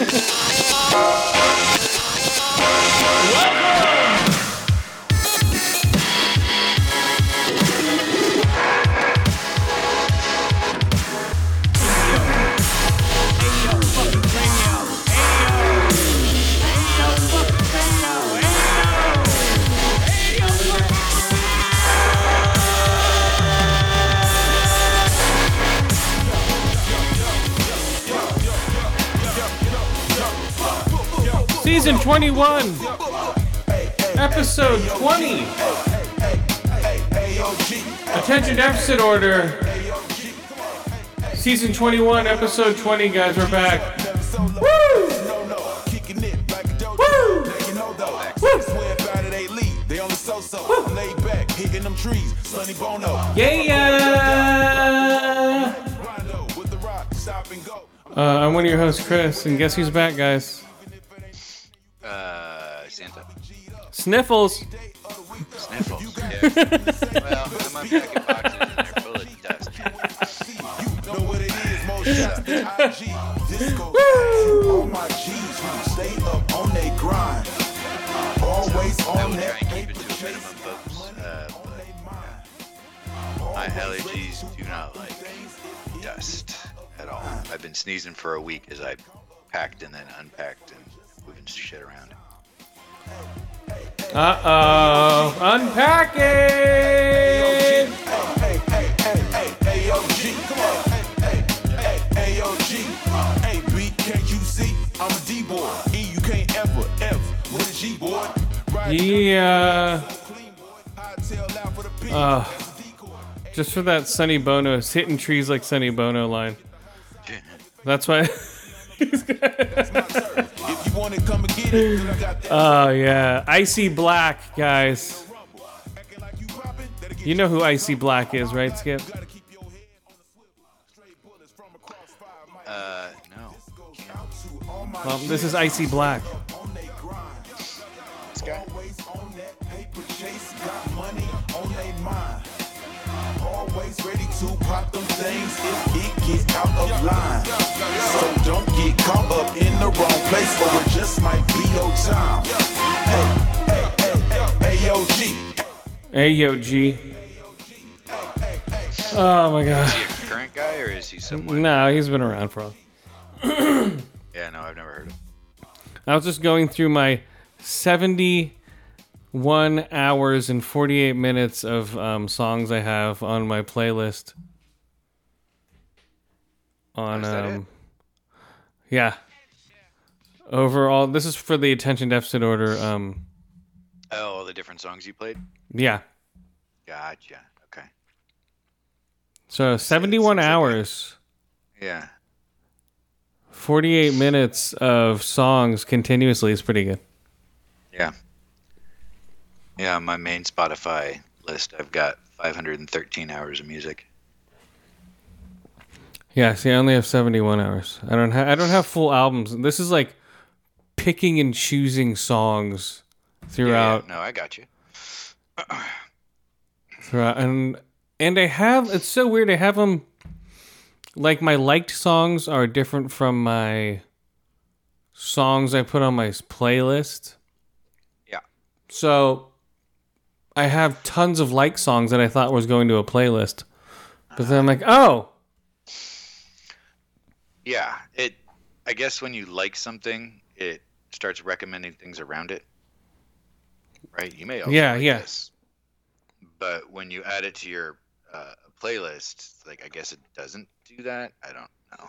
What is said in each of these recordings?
Season 21, episode 20. Attention deficit order. Season 21, episode 20, guys, we're back. Woo! Woo! Woo! Yeah! Uh, I'm one of your hosts, Chris, and guess who's back, guys? Sniffles. Sniffles. Yeah. well, boxes and they're full of dust. I will try and keep it to a minimum, folks. Uh, but, yeah. My allergies do not like dust at all. I've been sneezing for a week as I packed and then unpacked and moving shit around. Uh oh. Unpack it! A O G, come on. A O G, A B K U C. I'm a D boy. E you can't ever ever with a G boy. Yeah. Uh, just for that Sonny Bono, hitting trees like Sonny Bono line. That's why. Oh, yeah. Icy Black, guys. You know who Icy Black is, right, Skip? Uh, no. Well, this is Icy Black. This guy? Always ready to pop them things if it gets out of line. So don't get caught up in the wrong place, or it just might be your time. Hey, hey, hey, hey, hey, yo, Hey, yo, G. Oh, my God. Is he a current guy or is he someone? No, he's been around for a while. Yeah, no, I've never heard of him. I was just going through my 71 hours and 48 minutes of um, songs I have on my playlist. On Oh, um, it? yeah. Overall, this is for the attention deficit order. Um, Oh, all the different songs you played? yeah. Gotcha. Okay. So 71 like- hours, Yeah. 48 minutes of songs continuously is pretty good. Yeah. Yeah, my main Spotify list, I've got 513 hours of music. Yeah, see, I only have seventy-one hours. I don't have I don't have full albums. This is like picking and choosing songs throughout yeah, no, I got you. throughout, and and I have it's so weird. I have them like my liked songs are different from my songs I put on my playlist. Yeah. So I have tons of like songs that I thought was going to a playlist, but then I'm like, oh, Yeah, it. I guess when you like something, it starts recommending things around it. Right? You may also Yeah, like this, but when you add it to your uh, playlist, like I guess it doesn't do that. I don't know.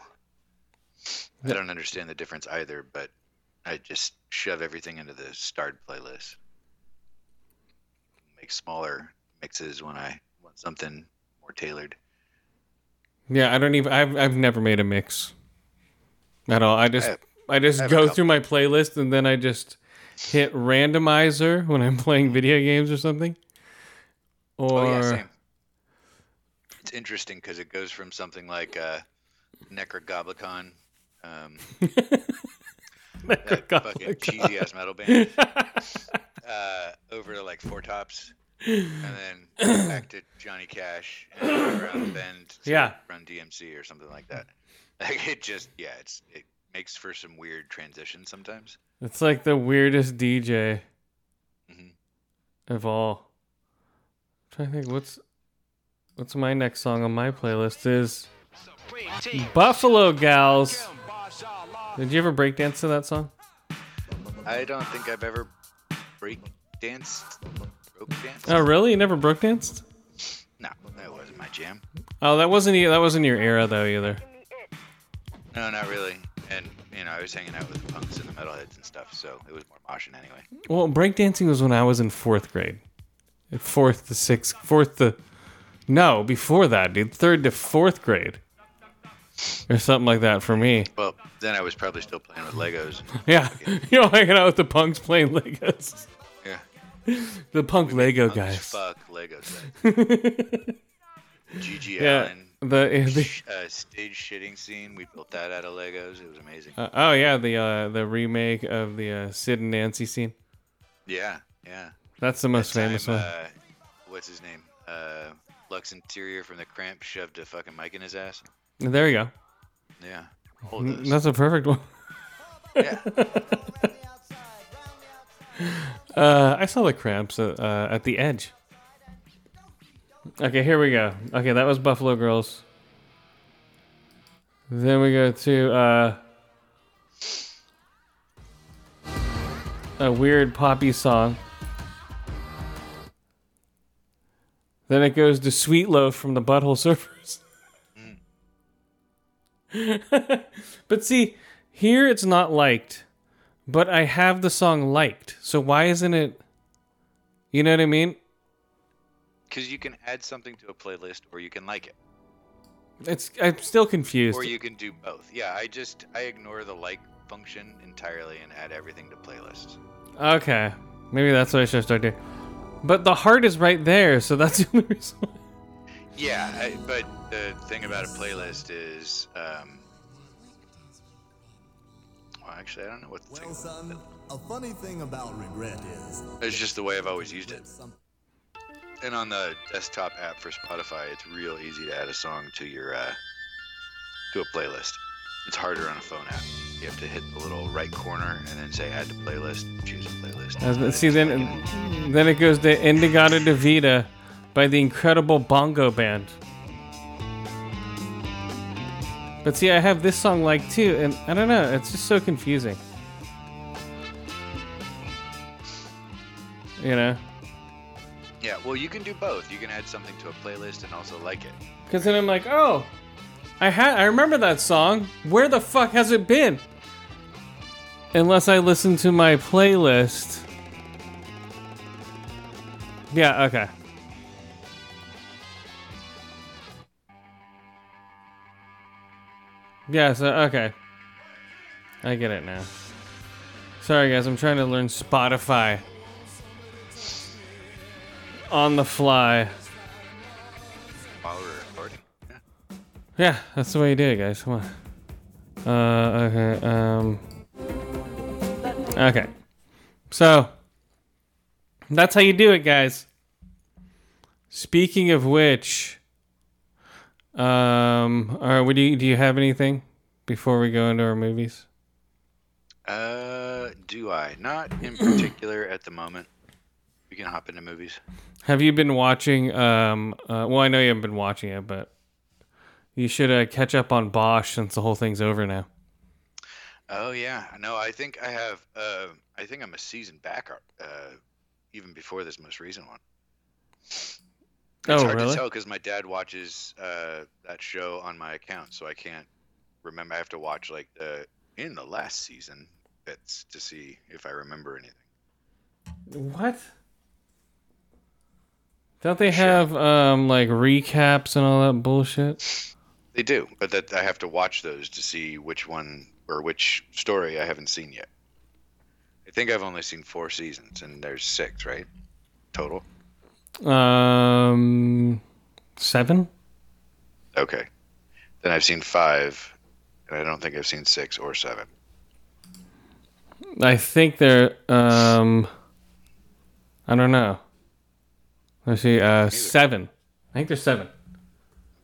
I don't understand the difference either, but I just shove everything into the starred playlist. Make smaller mixes when I want something more tailored. Yeah, I don't even. I've I've never made a mix at all. I just have- I just I go through my playlist and then I just hit randomizer when I'm playing video games or something. Or Oh yeah, same. It's interesting because it goes from something like uh, Nekrogoblikon, um, that fucking cheesy ass metal band, uh, over to like Four Tops, and then back to Johnny Cash and around the bend to Yeah. Run DMC or something like that. Like it just yeah, it's it makes for some weird transitions sometimes. It's like the weirdest DJ Mhm. of all. I'm trying to think what's what's my next song on my playlist is Buffalo Gals. Did you ever breakdance to that song? I don't think I've ever break danced. Oh, really? You never broke danced? No, that wasn't my jam. Oh, that wasn't that wasn't your era though either. No, not really. And you know, I was hanging out with the punks and the metalheads and stuff, so it was more moshing anyway. Well, breakdancing was when I was in fourth grade. Fourth to sixth, fourth to no, before that, dude. Third to fourth grade, or something like that for me. Well, then I was probably still playing with Legos. Yeah, you know, hanging out with the punks playing Legos. Yeah. The punk Lego guys. Fuck Lego set. GG Yeah, Allen. The, the uh, stage shitting scene. We built that out of Legos. It was amazing. uh, oh yeah, the uh, the remake of the uh, Sid and Nancy scene. yeah, yeah. That's the most That famous time, one. Uh, what's his name? Uh, Lux Interior from the Cramp shoved a fucking mic in his ass. There you go. Yeah. That's a perfect one. yeah. Uh, I saw the cramps uh, at the edge. Okay, here we go. Okay, that was Buffalo Girls. Then we go to uh, a weird poppy song. Then it goes to Sweat Loaf from the Butthole Surfers. but see, here it's not liked, but I have the song liked. So why isn't it? You know what I mean? Because you can add something to a playlist, or you can like it, It's I'm still confused. or you can do both. Yeah, I just I ignore the like function entirely and add everything to playlists. Okay, maybe that's what I should start doing. But the heart is right there, so that's the only reason. why. Yeah, I, but the thing about a playlist is, um, well, actually, I don't know what the thing. Well, son, a funny thing about regret is It's just the way I've always used it. And on the desktop app for Spotify, it's real easy to add a song to your uh, to a playlist. It's harder on a phone app. You have to hit the little right corner and then say add to playlist. Choose a playlist. As- See, then then it goes to In-A-Gadda-Da-Vida by the Incredible Bongo Band. But see, I have this song like too, and I don't know. It's just so confusing. You know. Yeah, well, you can do both. You can add something to a playlist and also like it. Because then I'm like, oh, I had, I remember that song. Where the fuck has it been? Unless I listen to my playlist. Yeah. Okay. Yeah. So okay. I get it now. Sorry, guys. I'm trying to learn Spotify on the fly. While we're recording. Yeah. Yeah, that's the way you do it, guys. Come on. Uh, okay. Um. Okay. So that's how you do it, guys. Speaking of which, um, all right. Would you do you have anything before we go into our movies? Uh, do I? Not in particular at the moment. We can hop into movies. Have you been watching? Um. Uh, well, I know you haven't been watching it, but you should uh, catch up on Bosch since the whole thing's over now. Oh yeah, no, I think I have. Uh, I think I'm a season back, uh, even before this most recent one. It's Oh, hard really? to tell because my dad watches uh, that show on my account, so I can't remember. I have to watch like the in the last season bits to see if I remember anything. What? Don't they have um like recaps and all that bullshit? They do, but that I have to watch those to see which one or which story I haven't seen yet. I think I've only seen four seasons, and there's six, right? Total. Um, seven. Okay. Then I've seen five, and I don't think I've seen six or seven. I think they're um. I don't know. Let's see. Uh, seven. I think there's seven.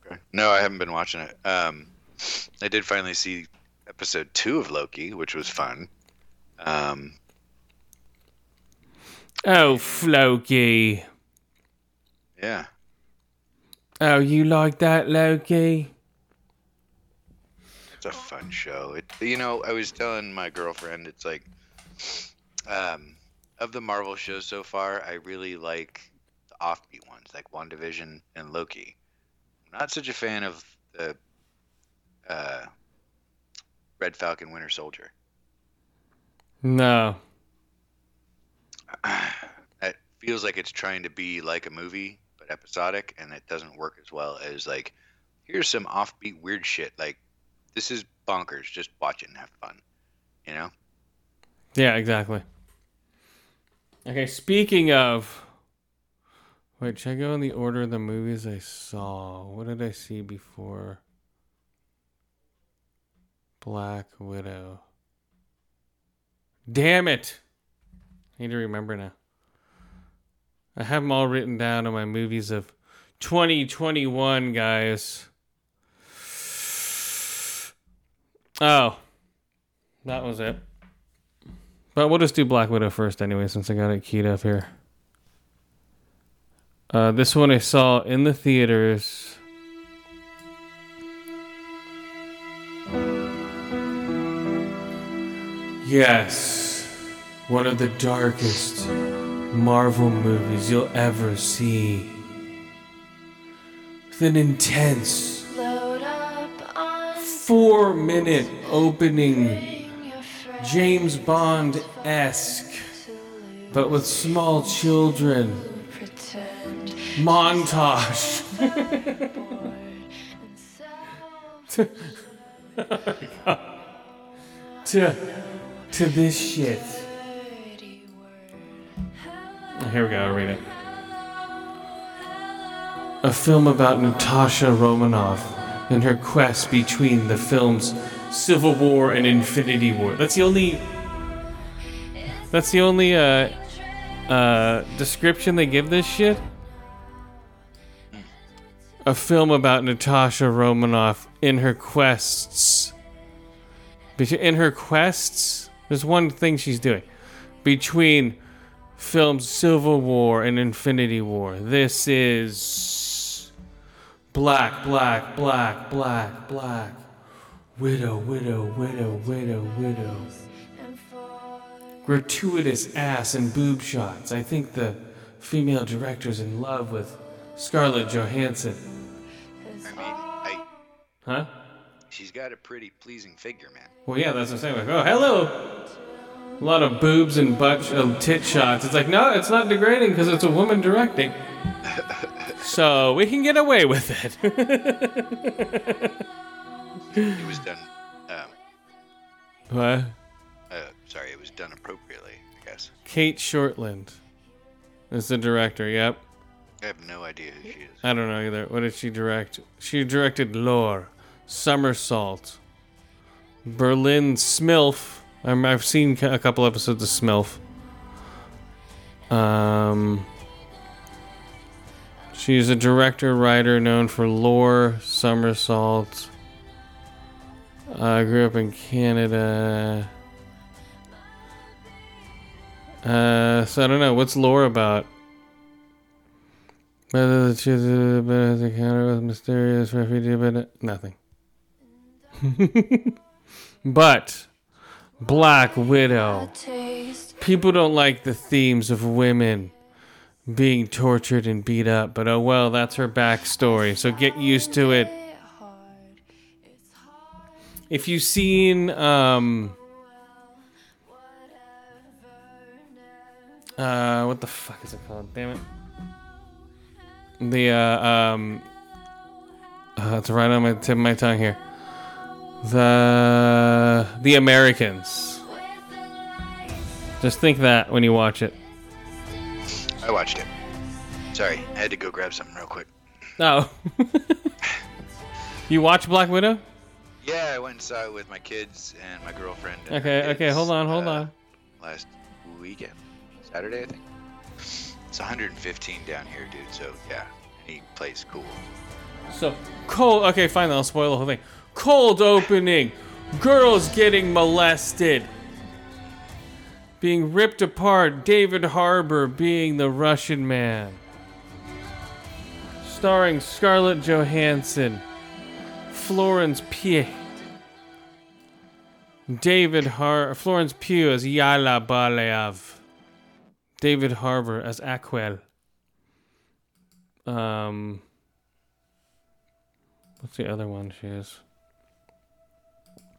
Okay. No, I haven't been watching it. Um, I did finally see episode two of Loki, which was fun. Um, Oh, Floki. yeah, Oh, you like that, Loki? it's a fun show. It, you know, I was telling my girlfriend, it's like, um, of the Marvel shows so far, I really like offbeat ones, like WandaVision and Loki. I'm not such a fan of the uh, Red Falcon Winter Soldier. No. it feels like it's trying to be like a movie but episodic and it doesn't work as well as like here's some offbeat weird shit like this is bonkers just watch it and have fun you know Yeah, exactly. Okay, speaking of. Wait, should I go in the order of the movies I saw? What did I see before? Black Widow. Damn it! I need to remember now. I have them all written down on my movies of 2021, guys. Oh, that was it. But we'll just do Black Widow first anyway, since I got it keyed up here. Uh, this one I saw in the theaters. Yes, one of the darkest Marvel movies you'll ever see. With an intense Load up four minute opening James Bond esque, but with small children. Montage. and to, to this shit. Here we go, I'll read it. A film about Natasha Romanoff and her quest between the films Civil War and Infinity War. That's the only. That's the only uh, uh, description they give this shit. A film about Natasha Romanoff in her quests. In her quests, there's one thing she's doing between films Civil War and Infinity War. This is black, black, black, black, black. Widow, widow, widow, widow, widow. Gratuitous ass and boob shots. I think the female director's in love with Scarlett Johansson. i mean I, Huh? she's got a pretty pleasing figure man Well, yeah, that's what I'm saying. Like, oh, hello. A lot of boobs and butt uh, tit shots. It's like, no, it's not degrading because it's a woman directing. so we can get away with it. it was done um, what? uh, sorry it was done appropriately i guess Cate Shortland is the director. Yep. I have no idea who she is I don't know either. What did she direct? She directed Lore, Somersault, Berlin Smilf. Um, I've seen a couple episodes of Smilf. Um, she's a director writer known for Lore, Somersault. I grew up in Canada. Uh, so I don't know. What's Lore about? Whether the truth is but has encounter with mysterious refugee, but nothing. but Black Widow. People don't like the themes of women being tortured and beat up, but oh well, that's her backstory. So get used to it. If you've seen um uh what the fuck is it called? Damn it. The uh um uh, it's right on my tip of my tongue here. The The Americans. Just think that when you watch it. i watched it sorry i had to go grab something real quick Oh. you watch Black Widow? yeah i went and saw it with my kids and my girlfriend and Okay, okay, hold on, hold uh, on. last weekend saturday i think it's 115 down here dude so yeah he plays cool So cold. Okay, fine. I'll spoil the whole thing. Cold opening. Girls getting molested. Being ripped apart. David Harbour being the Russian man. Starring Scarlett Johansson. Florence Pugh. David Har Florence Pugh as Yelena Belova. David Harbour as Aquel. Um, what's the other one she is?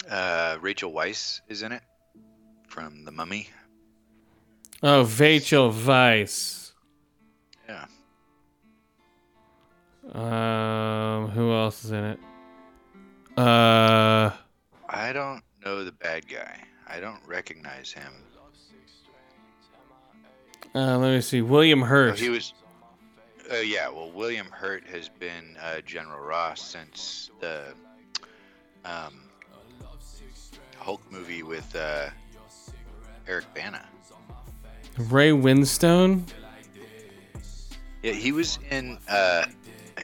Uh, Rachel Weisz is in it from The Mummy. Oh, Rachel Weisz. Yeah. Um, who else is in it? Uh, I don't know the bad guy. I don't recognize him. Uh let me see. William Hurt. he was. Oh yeah. Well, William Hurt has been uh, General Ross since the um, Hulk movie with uh, Eric Bana. Ray Winstone. Yeah, he was in. Uh,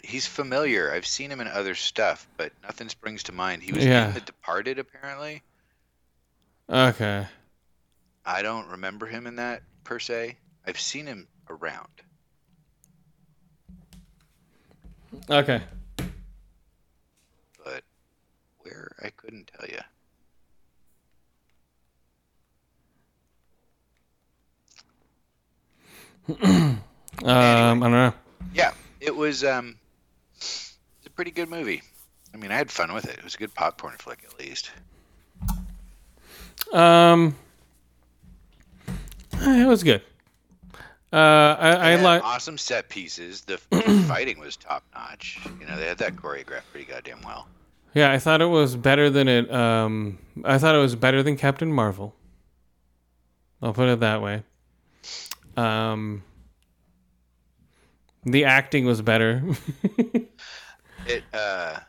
he's familiar. I've seen him in other stuff, but nothing springs to mind. He was Yeah. in The Departed, apparently. Okay. I don't remember him in that per se. I've seen him around. Okay. but where I couldn't tell you. Um, I don't know. Yeah, it was um, it's a pretty good movie. I mean, I had fun with it. It was a good popcorn flick, at least. Um, it was good. Uh, I, I like. awesome set pieces. The fighting was top notch. You know, they had that choreographed pretty goddamn well. Yeah, I thought it was better than it. Um, I thought it was better than Captain Marvel. I'll put it that way. Um, the acting was better. It uh,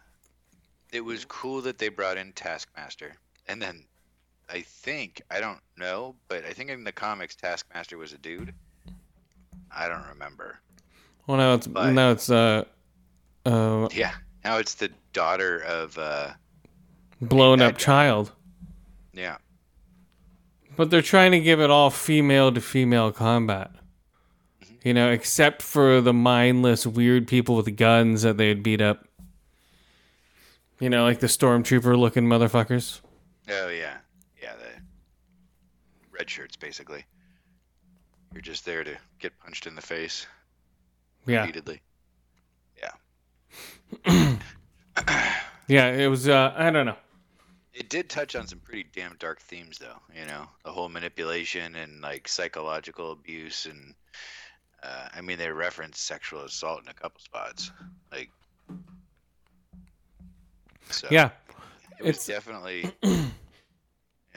it was cool that they brought in Taskmaster, and then I think I don't know, but I think in the comics Taskmaster was a dude. I don't remember. well, now it's But- now it's uh, uh, Yeah, now it's the daughter of uh, blown up guy. child. yeah. But they're trying to give it all female to female combat. You know, except for the mindless, weird people with guns that they'd beat up. You know, like the stormtrooper looking motherfuckers. Oh yeah, yeah. The red shirts, basically. You're just there to get punched in the face Yeah. repeatedly. Yeah, yeah, it was, uh, I don't know. It did touch on some pretty damn dark themes, though. You know, the whole manipulation and like psychological abuse, and uh, I mean, they reference sexual assault in a couple spots. Like, so Yeah. it was it's- definitely, you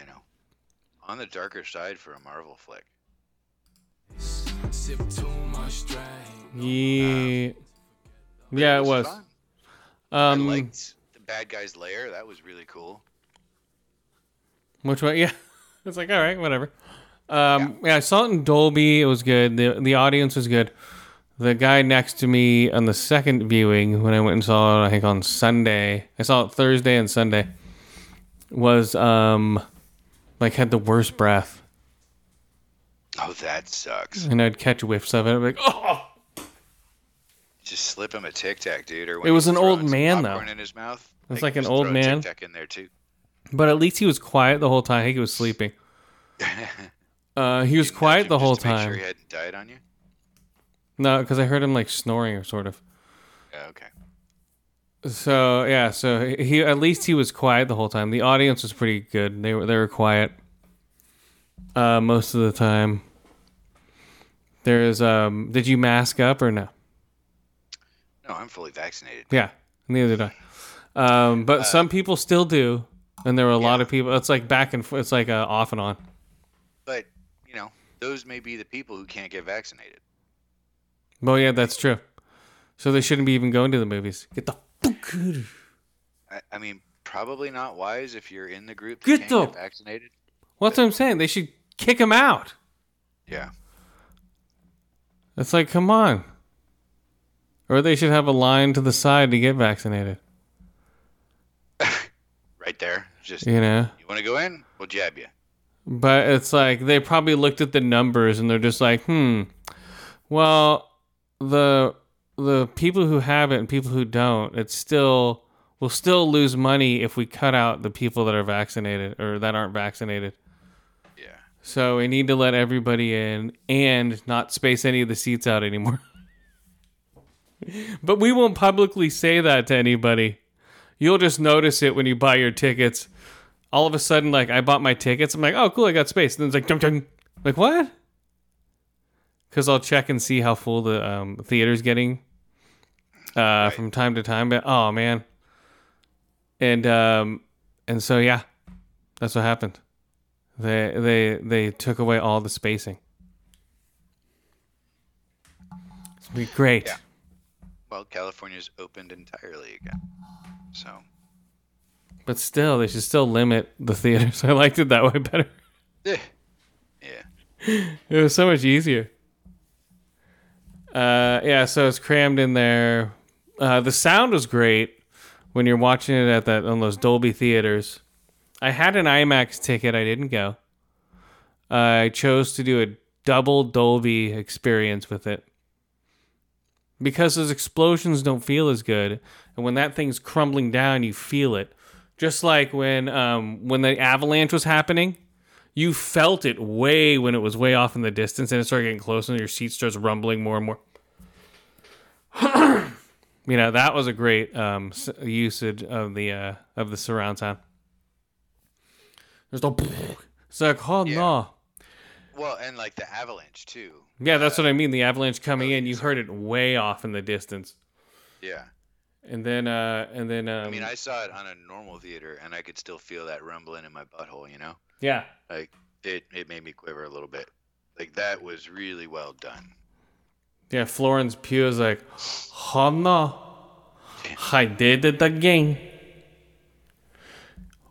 know, on the darker side for a Marvel flick. Yeah. But Yeah, it was. fun. I Um, liked the bad guy's lair. That was really cool. which one? Yeah. It's like, all right, whatever. Um, yeah. I saw it in Dolby. It was good. The, the audience was good. The guy next to me on the second viewing, when I went and saw it, I think on Sunday, I saw it Thursday and Sunday, was, um, like, had the worst breath. Oh, that sucks. And I'd catch whiffs of it. I'd be like, oh! Just slip him a tic tac, dude. Or It was an old man, though. In his mouth. It's like an old man. Tic tac in there too. But at least he was quiet the whole time. I think he was sleeping. Uh, he was quiet the whole time. Sure he hadn't died on you. No, because I heard him like snoring or sort of. Yeah, okay. So yeah, so he- he at least he was quiet the whole time. The audience was pretty good. They were they were quiet uh, most of the time. There's um, did you mask up or no? No, I'm fully vaccinated. Yeah, neither did I. Um, but some people still do, and there were a lot of people. It's like back and forth. It's like uh, off and on. But you know, those may be the people who can't get vaccinated. Well, yeah, that's true. So they shouldn't be even going to the movies. Get the fuck out of I, I mean, probably not wise if you're in the group that Get the- get vaccinated. What's what I'm saying? They should kick them out. Yeah. It's like, come on. Or they should have a line to the side to get vaccinated. Right there. Just You know? you want to go in? We'll jab you. But it's like they probably looked at the numbers and they're just like, hmm. Well, the the people who have it and people who don't, it's still we'll still lose money if we cut out the people that are vaccinated or that aren't vaccinated. So we need to let everybody in and not space any of the seats out anymore. but we won't publicly say that to anybody. You'll just notice it when you buy your tickets. All of a sudden, like I bought my tickets, I'm like, oh cool, I got space. And then it's like, dun, dun. like what? Because I'll check and see how full the um, theater's getting uh, from time to time. But oh man, and um, and so yeah, that's what happened. They they they took away all the spacing. It's gonna be great. Yeah. Well, California's opened entirely again. So But still, they should still limit the theaters. I liked it that way better. eh, yeah. It was so much easier. Uh, yeah, so it's crammed in there. Uh, the sound was great when you're watching it at that on those Dolby theaters. I had an IMAX ticket. I didn't go. I chose to do a double Dolby experience with it because those explosions don't feel as good, and when that thing's crumbling down, you feel it. Just like when um, when the avalanche was happening, you felt it way when it was way off in the distance, and it started getting closer, and your seat starts rumbling more and more. you know that was a great um, usage of the uh, of the surround sound. There's no. It's like oh no. Well, and like the avalanche too. Yeah, that's what I mean. The avalanche coming in, you heard it way off in the distance, Yeah. and then uh, and then um, I mean, I saw it on a normal theater, and I could still feel that rumbling in my butthole. You know, yeah, like it it made me quiver a little bit. Like that was really well done. yeah. Florence Pugh is like, oh no, I did it again.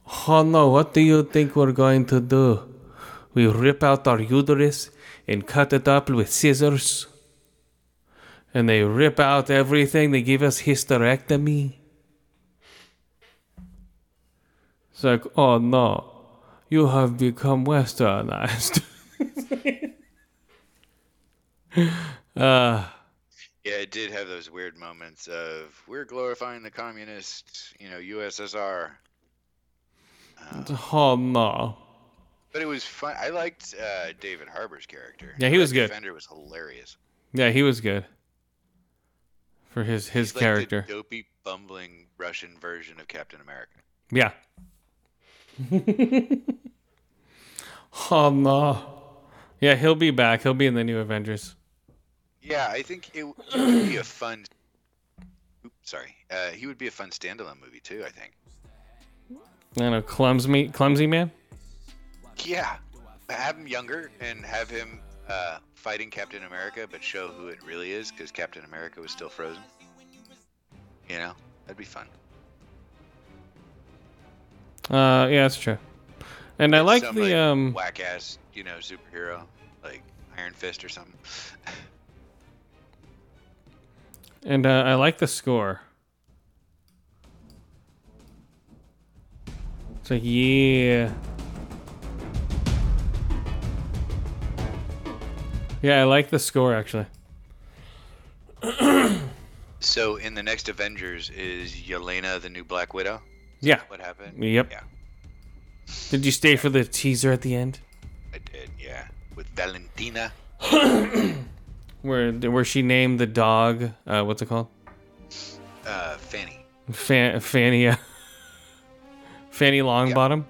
Oh no, what do you think we're going to do? We rip out our uterus and cut it up with scissors. And they rip out everything. They give us hysterectomy. It's like, oh no, you have become westernized. uh, Yeah, it did have those weird moments of we're glorifying the communist, you know, USSR. oh no. But it was fun. I liked uh, David Harbour's character. Yeah, he was Red good. Defender was hilarious. Yeah, he was good. For his his He's like character. the dopey, bumbling Russian version of Captain America. Yeah. oh no. Yeah, he'll be back. He'll be in the new Avengers. Yeah, I think it, it would be a fun. Oops, sorry, uh, he would be a fun standalone movie too. I think. I know, clumsy, clumsy man. Yeah, have him younger and have him uh, fighting Captain America, but show who it really is because Captain America was still frozen. You know, that'd be fun. Uh, yeah, that's true. And I like Some, the um. whack ass, you know, superhero like Iron Fist or something. And uh, I like the score. Like, yeah. Yeah, I like the score actually. So in the next Avengers is Yelena the new Black Widow? Yeah. What happened? Yep. Yeah, Did you stay for the teaser at the end? I did. Yeah, with Valentina. Where where she named the dog, uh, what's it called? Uh, Fanny. Fan, Fanny, uh, Fanny Longbottom.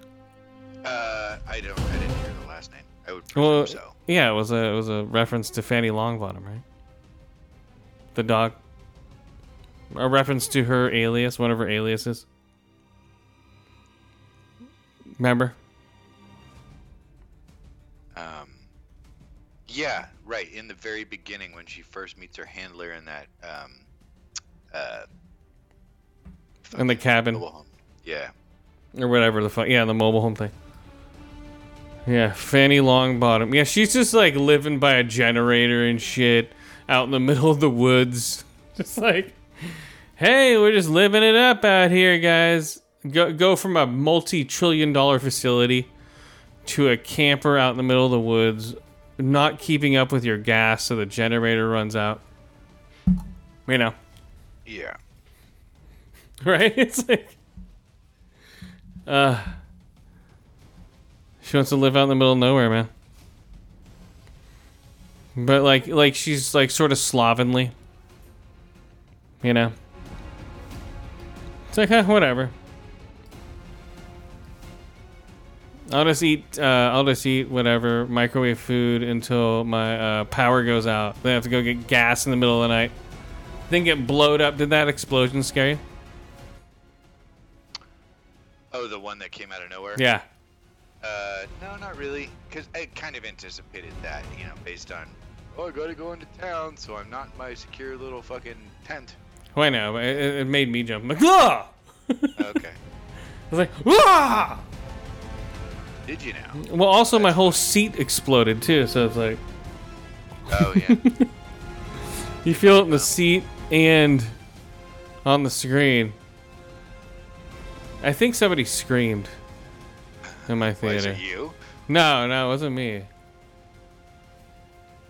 Uh, I don't. I didn't hear the last name. I would presume Well, so. yeah, it was a it was a reference to Fanny Longbottom, right? The dog. A reference to her alias, one of her aliases. Remember? Um, yeah, right. In the very beginning, when she first meets her handler in that um, uh, In the cabin. Yeah. Or whatever the fuck. Yeah, the mobile home thing. Yeah, Fanny Longbottom. Yeah, she's just like living by a generator and shit out in the middle of the woods. Just like, hey, we're just living it up out here, guys. Go go from a multi-trillion dollar facility to a camper out in the middle of the woods, not keeping up with your gas so the generator runs out. You know, Yeah. right? It's like uh she wants to live out in the middle of nowhere, man. But like like she's like sort of slovenly. You know. It's like, huh, whatever. I'll just eat. Uh, I'll just eat whatever microwave food until my uh, power goes out. Then I have to go get gas in the middle of the night. Then get blowed up. Did that explosion scare you? Oh, the one that came out of nowhere. Yeah. Uh, no, not really, because I kind of anticipated that. You know, based on oh, I gotta go into town, so I'm not in my secure little fucking tent. Well, I know, it, it made me jump. I'm like, ah! Okay. I was like, ah! Did you know? Well, also my whole seat exploded too, so it's like Oh yeah. you feel it in the seat and on the screen. I think somebody screamed in my theater. Was it you? No, no, it wasn't me.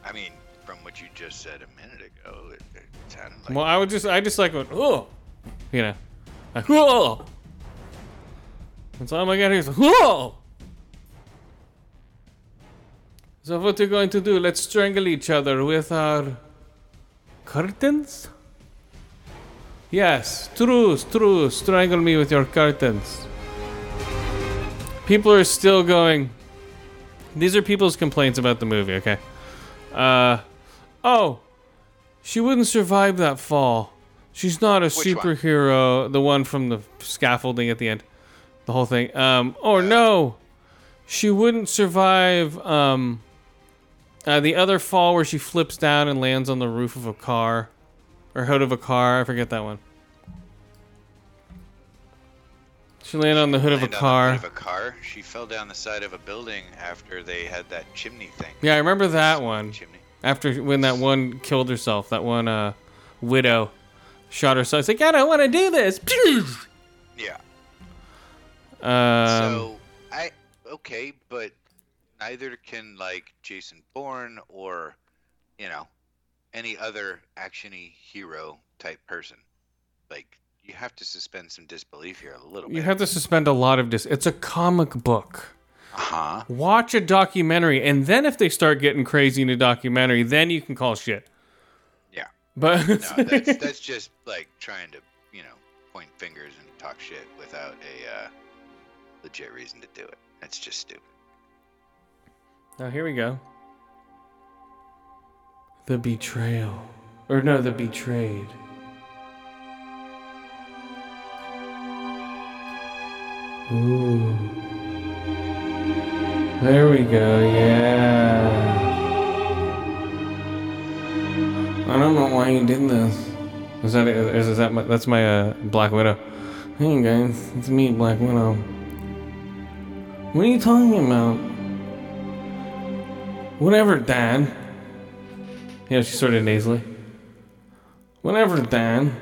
I mean, from what you just said a minute ago, it, it sounded like Well, I would just, I just like went, oh, you know, like, whoa. That's all I got here is whoa. So what you're going to do? Let's strangle each other with our curtains. Yes, true, true. Strangle me with your curtains. People are still going. These are people's complaints about the movie. Okay. Uh, oh, she wouldn't survive that fall. She's not a one? superhero. The one from the scaffolding at the end. The whole thing. Um, or no. She wouldn't survive um uh, the other fall where she flips down and lands on the roof of a car or hood of a car. I forget that one. She landed on the hood of a landed on the car. of a car. She fell down the side of a building after they had that chimney thing. Yeah, I remember that one. Chimney. After when that one killed herself, that one uh widow shot herself. It's like, I don't want to do this. Yeah. Um, so I okay, but neither can like Jason Bourne or you know any other actiony hero type person. Like you have to suspend some disbelief here a little bit. you have to suspend a lot of dis. It's a comic book. uh huh. Watch a documentary, and then if they start getting crazy in a documentary, then you can call shit. Yeah. But No, that's that's just like trying to you know point fingers and talk shit without a uh, legit reason to do it. That's just stupid. now here we go. The betrayal, or no, the betrayed. Ooh. There we go, yeah. I don't know why you did this. Is that is, is that my, that's my uh, Black Widow? Hey guys, it's me, Black Widow. What are you talking about? Whatever, Dan. Yeah, she's sort of nasally. Whatever, Dan.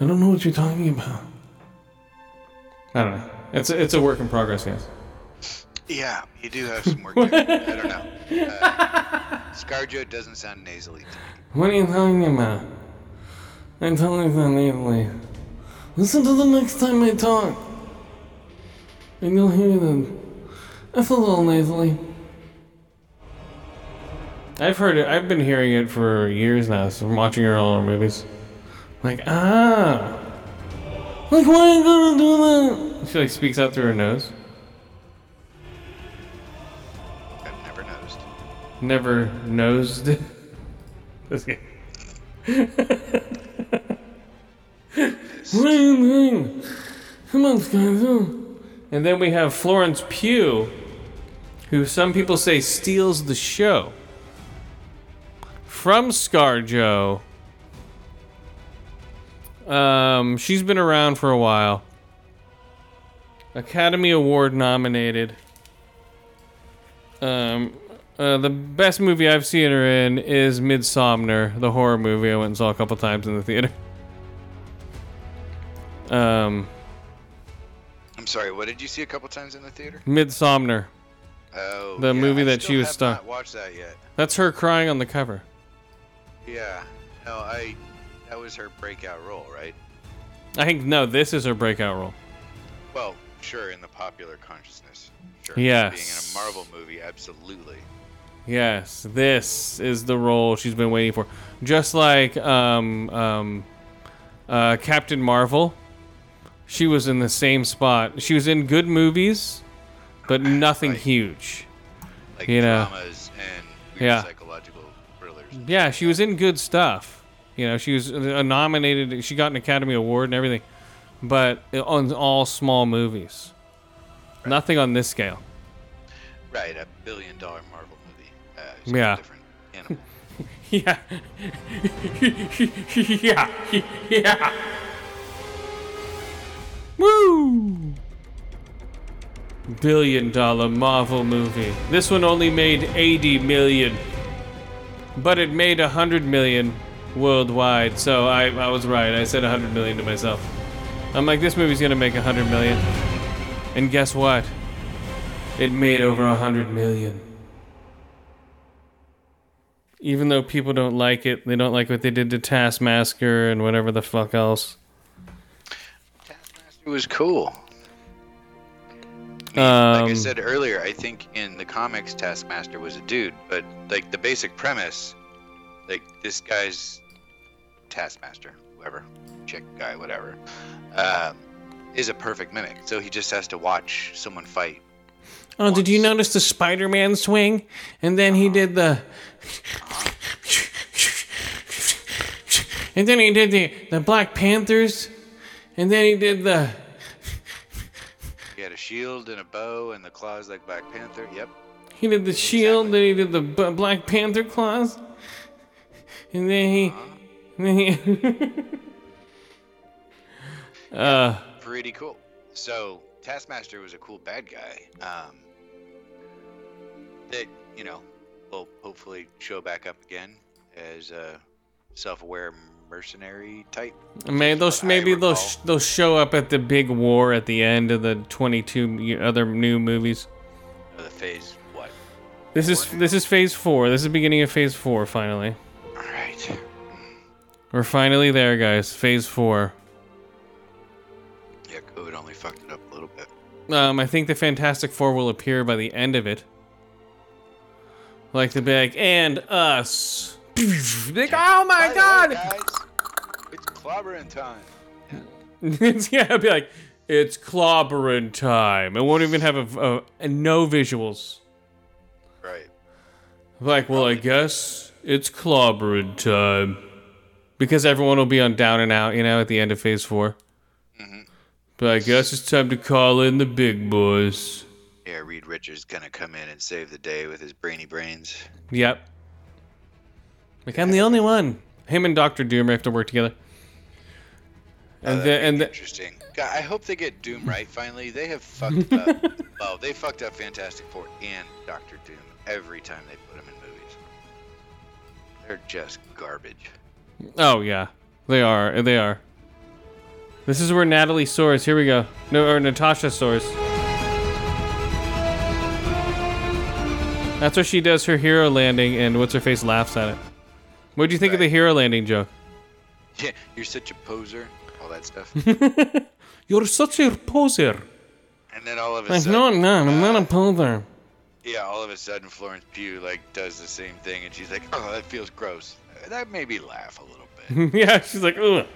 I don't know what you're talking about. I don't know. It's a, it's a work in progress, yes. Yeah, you do have some work. there. I don't know. Uh, ScarJo doesn't sound nasally to me. What are you talking about? I'm totally sound nasally. Listen to the next time I talk. And you'll hear them. I feel a little nasally. I've heard it. I've been hearing it for years now. So from watching her older movies. Like ah. Like why are you gonna do that? She like speaks out through her nose. I've never noticed. Never nosed. This guy. What are you doing? Come on, Skyzo. And then we have Florence Pugh, who some people say steals the show. From ScarJo. Um, she's been around for a while. Academy Award nominated. Um, uh, the best movie I've seen her in is Midsommar, the horror movie I went and saw a couple times in the theater. Um, I'm sorry. What did you see a couple times in the theater? Midsommar. Oh, The yeah, movie I that she was Not watched that yet. That's her crying on the cover. Yeah. No, I. That was her breakout role, right? I think no, this is her breakout role. Well, sure, in the popular consciousness. Sure. Yes. Being in a Marvel movie, absolutely. Yes, this is the role she's been waiting for. Just like um, um, uh, Captain Marvel, she was in the same spot. She was in good movies, but nothing Right. huge. Like You know. and Yeah. Yeah, she was in good stuff. You know, she was nominated. She got an Academy Award and everything, but on all small movies. Nothing on this scale. Right, a billion dollar Marvel movie. Uh, Yeah. different animal. Yeah. yeah. Yeah. Woo! Billion dollar Marvel movie. This one only made 80 million. But it made a 100 million worldwide. So I, I was right. I said a 100 million to myself. I'm like, this movie's gonna make a 100 million. And guess what? It made over a 100 million. Even though people don't like it, they don't like what they did to Taskmaster and whatever the fuck else. Taskmaster was cool. I mean, like I Um, said earlier, I think in the comics, Taskmaster was a dude, but like the basic premise, like this guy's Taskmaster, whoever, chick guy, whatever, um, is a perfect mimic. So he just has to watch someone fight. Oh, did you notice the Spider-Man swing? And then he did the. And then he did the the Black Panthers, and then he did the. He had a shield and a bow and the claws like Black Panther. Yep. He did the shield, then he did the B- Black Panther claws, and then he. And then he uh, Pretty cool. So Taskmaster was a cool bad guy. Um, that you know will hopefully show back up again as a self-aware mercenary type. May those maybe they'll sh- they'll show up at the big war at the end of the 22 other new movies. the phase what? This is this is phase 4. This is the beginning of phase 4 finally. All right. We're finally there, guys. Phase 4. Yeah, COVID only fucked it up a little bit. Um I think the Fantastic 4 will appear by the end of it. Like the big and us. Like, oh my god. Clobbering time. Yeah, it'll be like it's clobbering time. It won't even have a, a, a no visuals. Right. Like, well, I guess it's clobbering time. Because everyone will be on down and out, you know, at the end of phase 4 mm-hmm. But I guess it's time to call in the big boys. Yeah, Reed Richards gonna come in and save the day with his brainy brains. Yep. Like, I'm the only one. Him and Doctor Doom have to work together. Uh, and Oh, the, and the, interesting. God, I hope they get Doom right finally. They have fucked up. well, they fucked up Fantastic Four and Doctor Doom every time they put them in movies. They're just garbage. oh yeah, they are. They are. This is where Natalie soars. Here we go. No, or Natasha soars. That's where she does her hero landing, and what's her face laughs at it. What do you think of the hero landing joke? Yeah, you're such a poser. That stuff. You're such a poser. and then all of a Like, sudden, no, I'm not. I'm not a uh, poser. yeah, all of a sudden Florence Pugh like does the same thing, and she's like, "Oh, that feels gross." That made me laugh a little bit. yeah, she's like, ugh.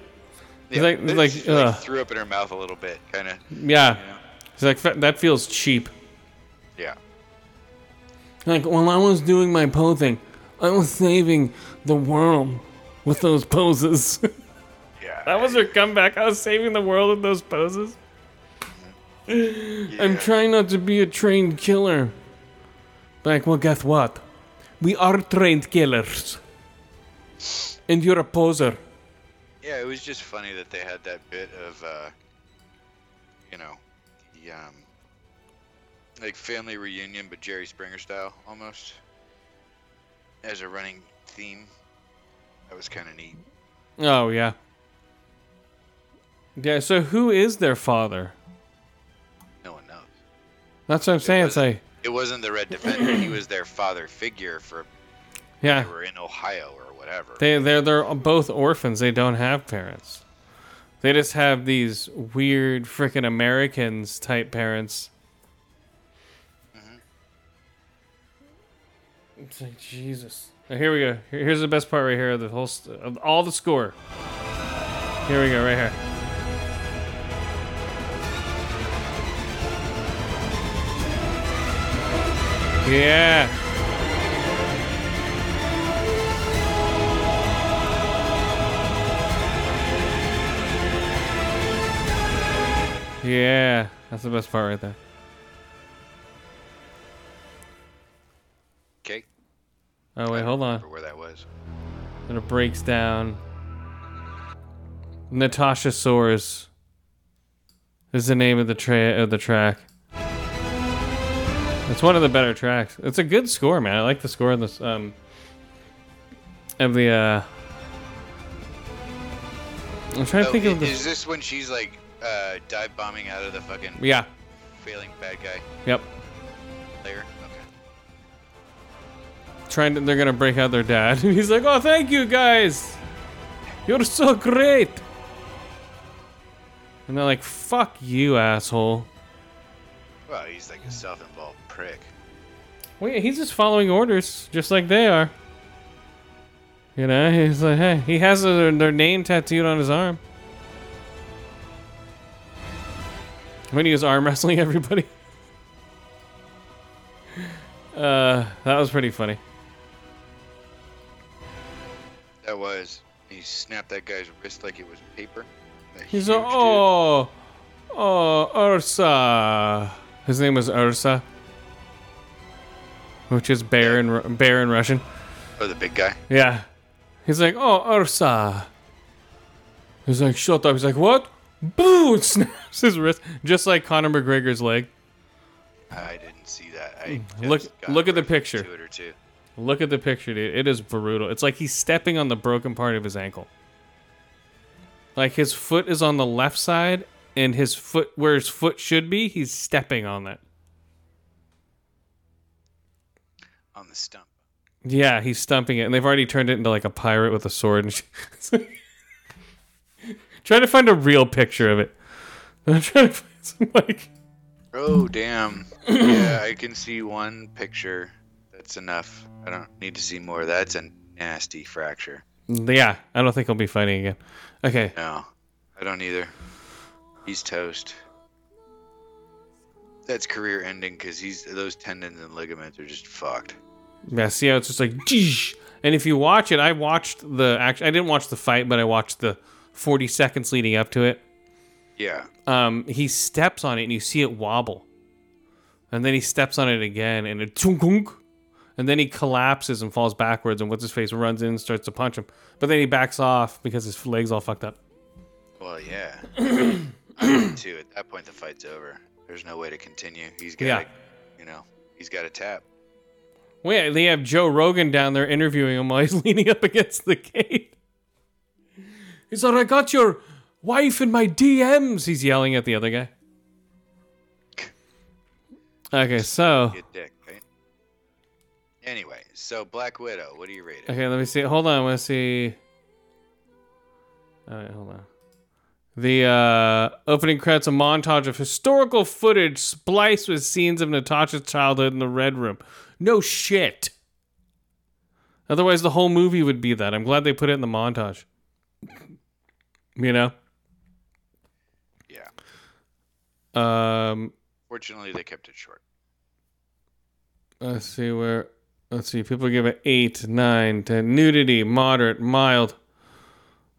Yeah, like- like, she, ugh. threw up in her mouth a little bit, kind of. Yeah. She's like, that feels cheap. Yeah. Like, while I was doing my posing, I was saving the world with those poses. Yeah. that was her comeback. I was saving the world with those poses. I'm trying not to be a trained killer. Like, well, guess what? We are trained killers. And you're a poser. Yeah, it was just funny that they had that bit of, uh, you know, the, um, like family reunion, but Jerry Springer style almost, as a running theme. That was kind of neat. Oh, yeah. Yeah. So who is their father? No one knows. That's what I'm saying. It's like, It wasn't the Red Defender. he was their father figure for yeah, they were in Ohio or whatever. they they're they're both orphans. They don't have parents. They just have these weird freaking Americans type parents. Mm-hmm. It's like Jesus. Now, here we go. Here- Here's the best part right here of the whole st- of all the score. Here we go, right here. Yeah. Yeah, that's the best part right there. okay. Oh wait, hold on. Where that was? And it breaks down. Natasha Soars is the name of the tra- of the track. It's one of the better tracks. It's a good score, man. I like the score of this um of the uh I'm trying to Oh, think i- of the is this when she's like uh, dive bombing out of the fucking Yeah. failing bad guy Yep. layer? Okay. Trying to they're gonna break out their dad. And he's like, Oh thank you guys. You're so great. And they're like, fuck you, asshole. Well, he's like a self-involved prick. Wait, he's just following orders, just like they are. You know, he's like, hey, he has their, their name tattooed on his arm. When he was arm wrestling everybody. Uh, that was pretty funny. That was. He snapped that guy's wrist like it was paper. He's like, dude. oh, oh, Ursa. His name was Ursa, which is bear in bear in Russian. Oh, the big guy. Yeah. He's like, oh, Ursa. He's like, shut up. He's like, what? Boo! Snaps his wrist, just like Conor McGregor's leg. I didn't see that. I Mm, Look- look at the picture. Two. Look at the picture, dude. It is brutal. It's like he's stepping on the broken part of his ankle. Like his foot is on the left side, and his foot, where his foot should be, he's stepping on that. On the stump. Yeah, he's stumping it, and they've already turned it into like a pirate with a sword. And shit. trying to find a real picture of it. I'm trying to find some like. Oh damn! yeah, I can see one picture. That's enough. I don't need to see more. That's a nasty fracture. Yeah, I don't think he'll be fighting again. Okay, No, I don't either. He's toast. That's career ending because he's those tendons and ligaments are just fucked. Yeah. See how it's just like, and if you watch it, I watched the act. I didn't watch the fight, but I watched the 40 seconds leading up to it. Yeah, um, he steps on it and you see it wobble. And then he steps on it again and it and then he collapses and falls backwards and what's his face runs in and starts to punch him. But then he backs off because his leg's all fucked up. well, yeah. Too. At that point, the fight's over. There's no way to continue. He's got, Yeah. you know, he's got to tap. Wait, they have Joe Rogan down there interviewing him while he's leaning up against the gate. He's like, I got your wife in my DMs. He's yelling at the other guy. Okay, so dick, right? Anyway, so Black Widow, what do you rate it? Okay, let me see. Hold on, let's see. All right, hold on. The uh, opening credits a montage of historical footage spliced with scenes of Natasha's childhood in the Red Room. No shit. Otherwise, the whole movie would be that. I'm glad they put it in the montage. You know. Yeah. Um. Fortunately, they kept it short. Let's see where. Let's see. People give it eight, nine, ten. Nudity, moderate, mild.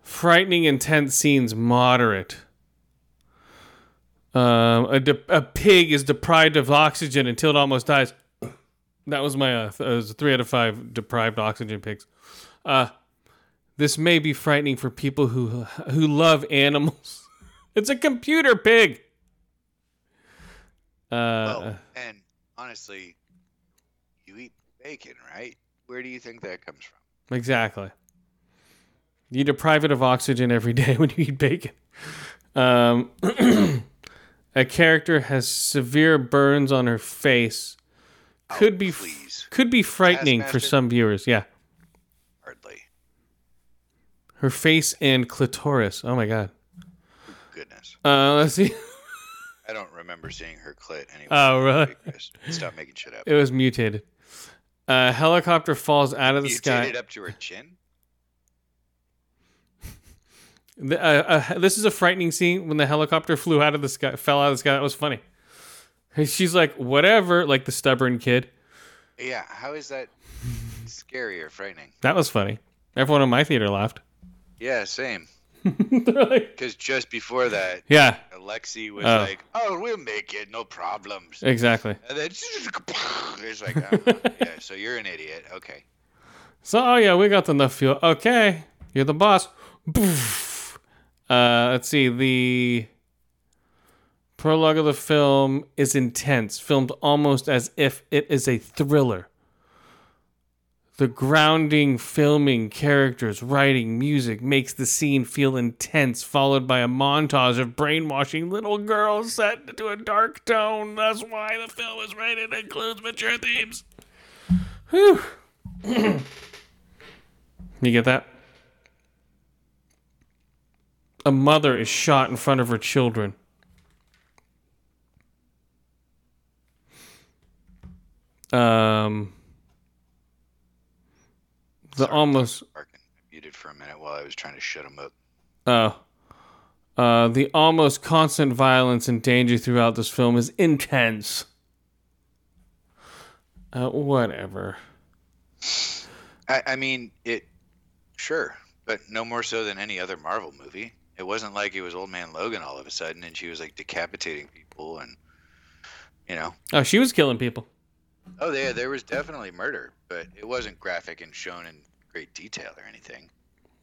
Frightening, intense scenes, moderate. Um, a, de- a pig is deprived of oxygen until it almost dies. That was my uh, th- was three out of five deprived oxygen pigs. Uh, this may be frightening for people who who love animals. it's a computer pig. Uh, Well, and honestly, you eat bacon, right? Where do you think that comes from? Exactly. You deprive it of oxygen every day when you eat bacon. Um, a character has severe burns on her face. Could be Oh, please. could be frightening for some viewers. Yeah, Hardly. her face and clitoris. Oh my god. Goodness. Uh, let's see. I don't remember seeing her clit anyway. Oh, really? Stop making shit up. It was mutated. A helicopter falls out of the You sky. it up to her chin? The- uh, uh, this is a frightening scene when the helicopter flew out of the sky, fell out of the sky. That was funny. She's like, whatever, like the stubborn kid. Yeah. How is that scary or frightening? That was funny. Everyone in my theater laughed. Yeah, same. They're like, Because just before that, yeah, Alexei was Oh. like, "Oh, we'll make it, no problems." exactly. And then it's like, uh "Yeah, so you're an idiot." Okay. So, oh yeah, we got enough fuel. Okay, you're the boss. Uh, let's see. The prologue of the film is intense, filmed almost as if it is a thriller. The grounding filming, characters, writing, music makes the scene feel intense, followed by a montage of brainwashing little girls set to a dark tone. That's why the film is rated and includes mature themes. Whew. You get that? A mother is shot in front of her children. Um, the Sorry, almost muted for a minute while I was trying to shut him up. oh, uh, the almost constant violence and danger throughout this film is intense. Uh, whatever. I, I mean, it. Sure, but no more so than any other Marvel movie. It wasn't like it was Old Man Logan all of a sudden, and she was like decapitating people, and you know, Oh, she was killing people. Oh yeah, there was definitely murder, but it wasn't graphic and shown in great detail or anything.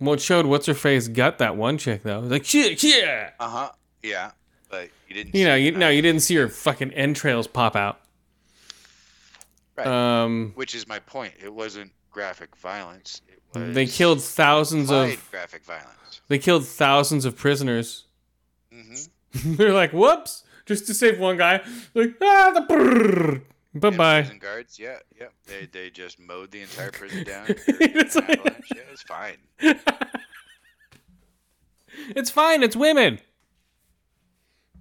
Well, it showed what's her face gut that one chick though. It was like shit, yeah. Uh huh. Yeah, but you didn't. You know, you no, you didn't see her fucking entrails pop out. Right. Um, Which is my point. It wasn't graphic violence. It was they killed thousands of graphic violence. they killed thousands of prisoners. Mm-hmm. They're like, whoops, just to save one guy. Like, ah, the bye bye. Prison guards, yeah, yeah. They they just mowed the entire prison down. It's like- yeah, it's fine. It's fine. It's women.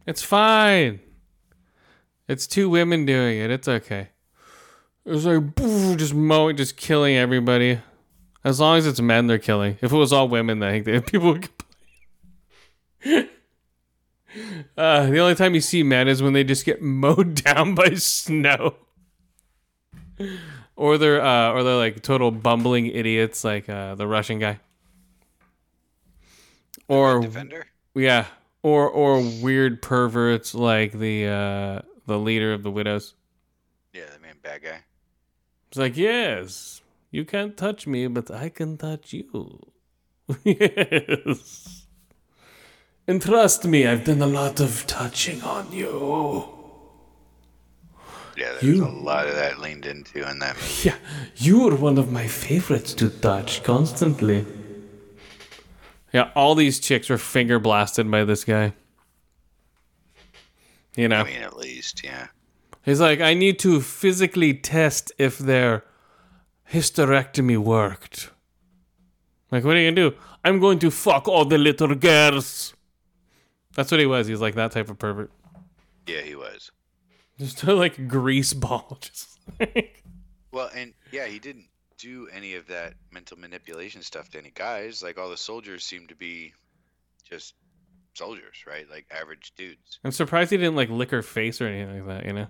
It's fine. It's two women doing it. It's okay. It was like just mowing, just killing everybody. As long as it's men, they're killing. If it was all women, I think people would complain. Uh, the only time you see men is when they just get mowed down by snow, or they're uh, or they're like total bumbling idiots, like uh, the Russian guy, or Defender. yeah, or or weird perverts like the uh the leader of the widows. Yeah, the main bad guy. It's like, yes, you can't touch me, but I can touch you. yes. And trust me, I've done a lot of touching on you. Yeah, there's You- a lot of that leaned into in that movie. Yeah, you're one of my favorites to touch constantly. Yeah, all these chicks were finger blasted by this guy. You know. I mean, at least, yeah. He's like, I need to physically test if their hysterectomy worked. Like, what are you gonna do? I'm going to fuck all the little girls. That's what he was. He was like that type of pervert. Yeah, he was. Just a, like grease ball. Just like, Well, and yeah, he didn't do any of that mental manipulation stuff to any guys. Like all the soldiers seemed to be just soldiers, right? Like average dudes. I'm surprised he didn't like lick her face or anything like that. You know.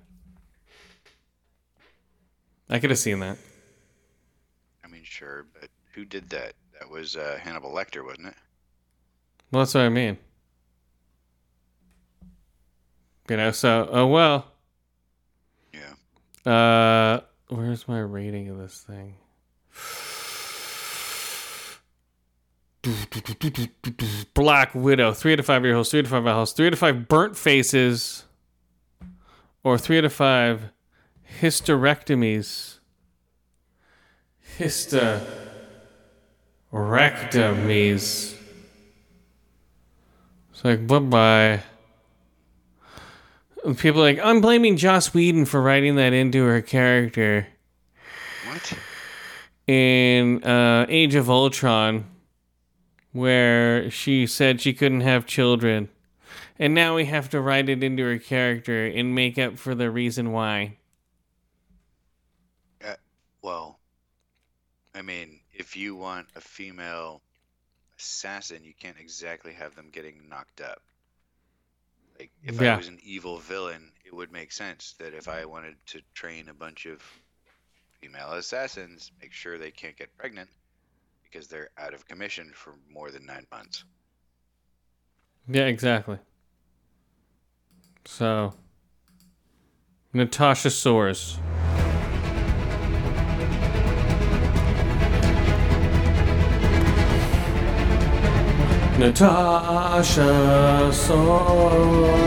I could have seen that. I mean, sure, but who did that? That was uh, Hannibal Lecter, wasn't it? Well, that's what I mean. You know. So, oh well. Yeah. Uh, where's my rating of this thing? Black Widow, three out of five ear holes, three out of five eye holes, three out of five burnt faces, or three out of five hysterectomies. Hysterectomies. It's like bye bye. People are like I'm blaming Joss Whedon for writing that into her character What? in uh, Age of Ultron, where she said she couldn't have children, and now we have to write it into her character and make up for the reason why. Well, I mean, if you want a female assassin, you can't exactly have them getting knocked up. Like, if Yeah. I was an evil villain, it would make sense that if I wanted to train a bunch of female assassins, make sure they can't get pregnant because they're out of commission for more than nine months. Yeah, exactly. So, Natasha Soars. Natasha Soars.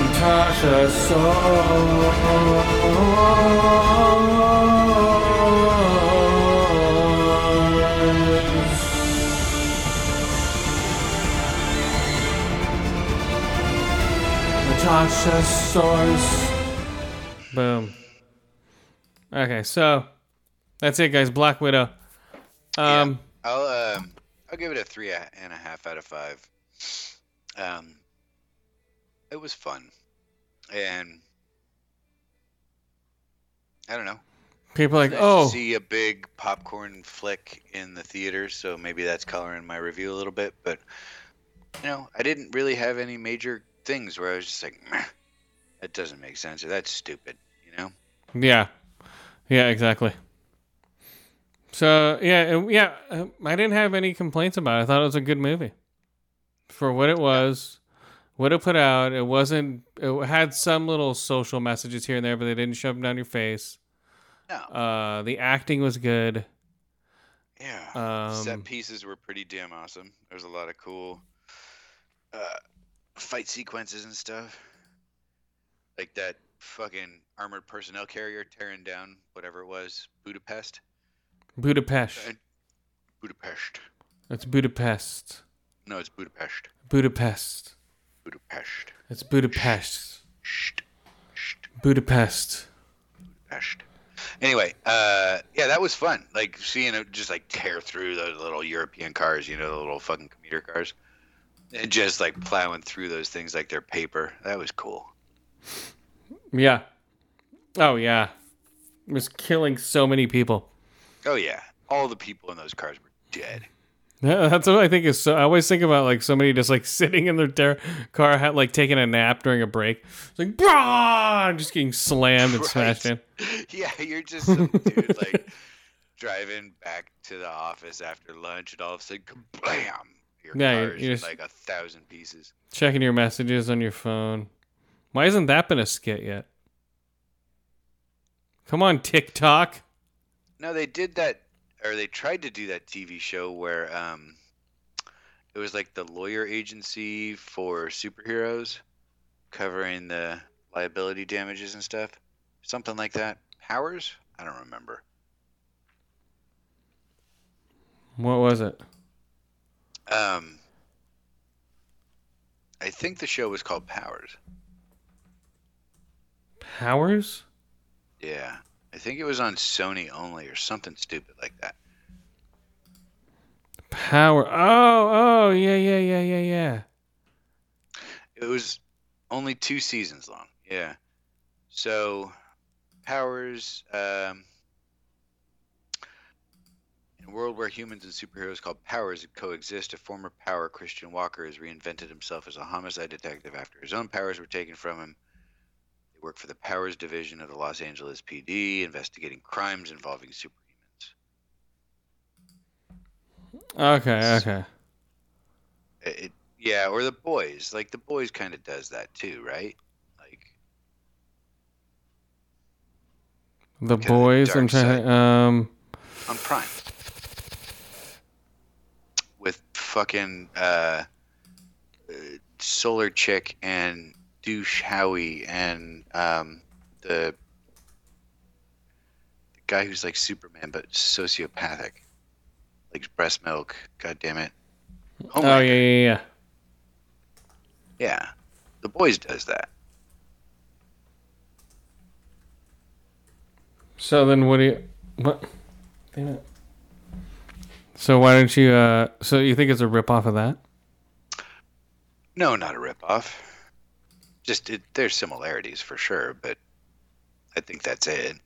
Natasha Soars. Natasha Soars. Boom. Okay, so that's it, guys. Black Widow. Um, I'll um, I'll give it a three and a half out of five. Um, it was fun, and I don't know. people are like, Nice oh, see a big popcorn flick in the theater, so maybe that's coloring my review a little bit. But you know, I didn't really have any major things where I was just like, Meh, that doesn't make sense that's stupid. You know? yeah, yeah, exactly. So yeah, yeah, uh, I didn't have any complaints about it. I thought it was a good movie for what it was. What it put out, it wasn't. It had some little social messages here and there, but they didn't shove them down your face. No. Uh, the acting was good. Yeah. Um, Set pieces were pretty damn awesome. There's a lot of cool uh, fight sequences and stuff. Like that fucking armored personnel carrier tearing down whatever it was, Budapest. Budapest. And- Budapest. It's Budapest. No, it's Budapest. Budapest. Budapest. It's Budapest. Sht. Sht. Budapest. Budapest. Anyway, uh, yeah, that was fun. Like seeing it just like tear through those little European cars, you know, the little fucking commuter cars, and just like plowing through those things like they're paper. That was cool. Yeah. Oh yeah. It was killing so many people. Oh yeah, all the people in those cars were dead. Yeah, That's what I think is so. I always think about like somebody just like sitting in their ter- car, ha- like taking a nap during a break. It's like, brah, just getting slammed and Right. smashed in. yeah, you're just some dude like driving back to the office after lunch, and all of a sudden, bam! Your Yeah, car's you're just- like a thousand pieces. Checking your messages on your phone. Why hasn't that been a skit yet? Come on, TikTok. No, they did that, or they tried to do that TV show where um, it was like the lawyer agency for superheroes, covering the liability damages and stuff, something like that. Powers? I don't remember. What was it? Um, I think the show was called Powers. Powers? Yeah, I think it was on Sony only or something stupid like that. Power. Oh, oh, yeah, yeah, yeah, yeah, yeah. It was only two seasons long. Yeah. So, Powers. Um, in a world where humans and superheroes called powers coexist, a former power, Christian Walker, has reinvented himself as a homicide detective after his own powers were taken from him. They work for the Powers Division of the Los Angeles PD, investigating crimes involving superhumans. Okay, okay. It, it, yeah, or the boys. Like the boys kind of does that too, right? Like The the boys. I'm dark trying. To, um. on Prime with fucking uh, uh, Solar Chick and Douche Howie and um, the the guy who's like Superman but sociopathic. Like breast milk. God damn it. Oh yeah, yeah, yeah. Yeah. The boys does that. So then, what do you? What? Damn it. So why don't you? uh So you think it's a rip off of that? No, not a ripoff. Just it, there's similarities for sure, but I think that's it.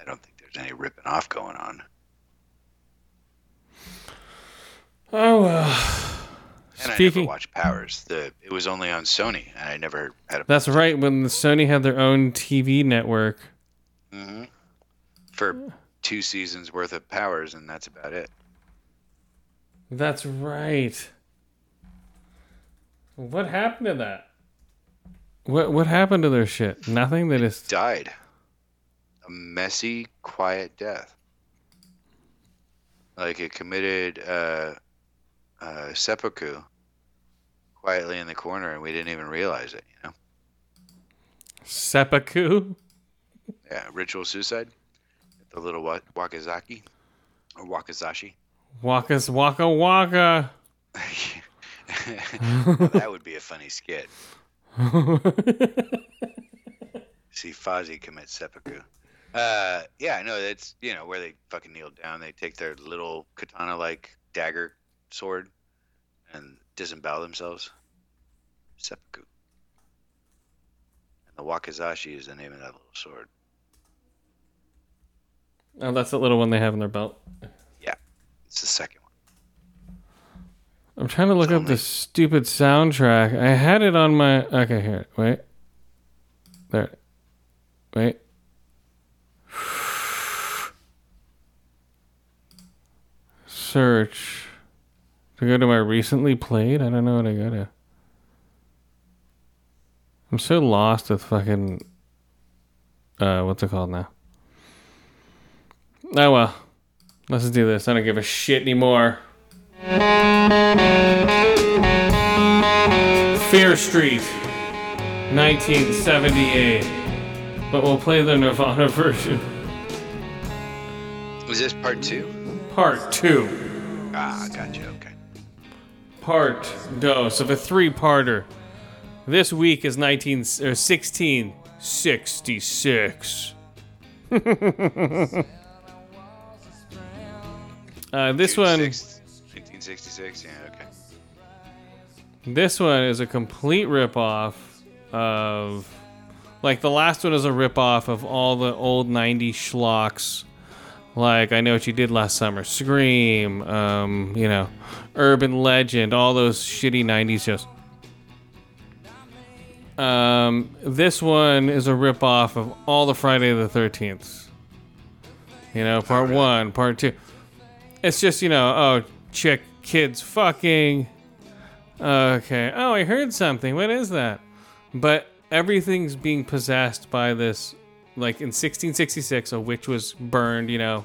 I don't think there's any ripping off going on. Oh well. And I Speaking. never watched Powers. The it was only on Sony, and I never had a That's right. When the Sony had their own TV network. hmm for two seasons worth of Powers, and that's about it. That's right. What happened to that? What What happened to their shit? Nothing. They just Died a messy, quiet death. Like it committed uh, uh, seppuku quietly in the corner, and we didn't even realize it. You know? seppuku. Yeah, ritual suicide. The little wa- Wakazaki or Wakazashi. Wakas waka waka. that would be a funny skit. See Fozzie commit seppuku. Uh, yeah, I know that's you know where they fucking kneel down. They take their little katana-like dagger sword and disembowel themselves. Seppuku. And the wakizashi is the name of that little sword. Oh, that's the little one they have in their belt. Yeah, it's the second one. I'm trying to look up the stupid soundtrack. I had it on my. Okay, here. Wait. There. Wait. Search. To go to my recently played? I don't know what I go to. I'm so lost with fucking. Uh, what's it called now? Oh well. Let's do this. I don't give a shit anymore. Fear Street, 1978. But we'll play the Nirvana version. Was this part two? Part 2. Ah, gotcha. Okay. Part dos of a three parter. This week is 19 or 1666. uh, this one. 6th, 1966. Yeah. Okay. This one is a complete ripoff of. Like, the last one is a ripoff of all the old 90s schlocks. Like, I Know What You Did Last Summer, Scream, um, you know, Urban Legend, all those shitty 90s shows. Um, this one is a ripoff of all the Friday the 13th. You know, part one, part two. It's just, you know, oh, chick, kids fucking. Okay. Oh, I heard something. What is that? But everything's being possessed by this. Like in 1666, a witch was burned, you know.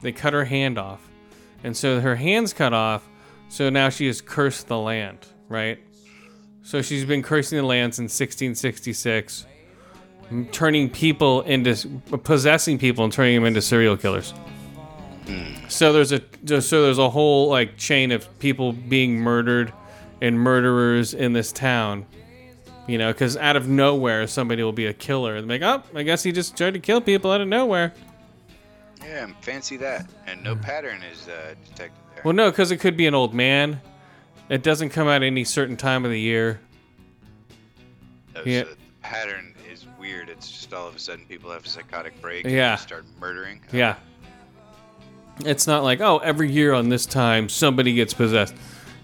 They cut her hand off. And so her hand's cut off. So now she has cursed the land, right? So she's been cursing the land since 1666, m- turning people into. possessing people and turning them into serial killers. So there's a so there's a whole like chain of people being murdered and murderers in this town. You know, because out of nowhere somebody will be a killer and like, oh, I guess he just tried to kill people out of nowhere. Yeah, fancy that. And no pattern is uh, detected there. Well, no, because it could be an old man. It doesn't come out any certain time of the year. No, yeah. So the pattern is weird. It's just all of a sudden people have a psychotic break Yeah. and start murdering. Yeah. It's not like, oh, every year on this time somebody gets possessed.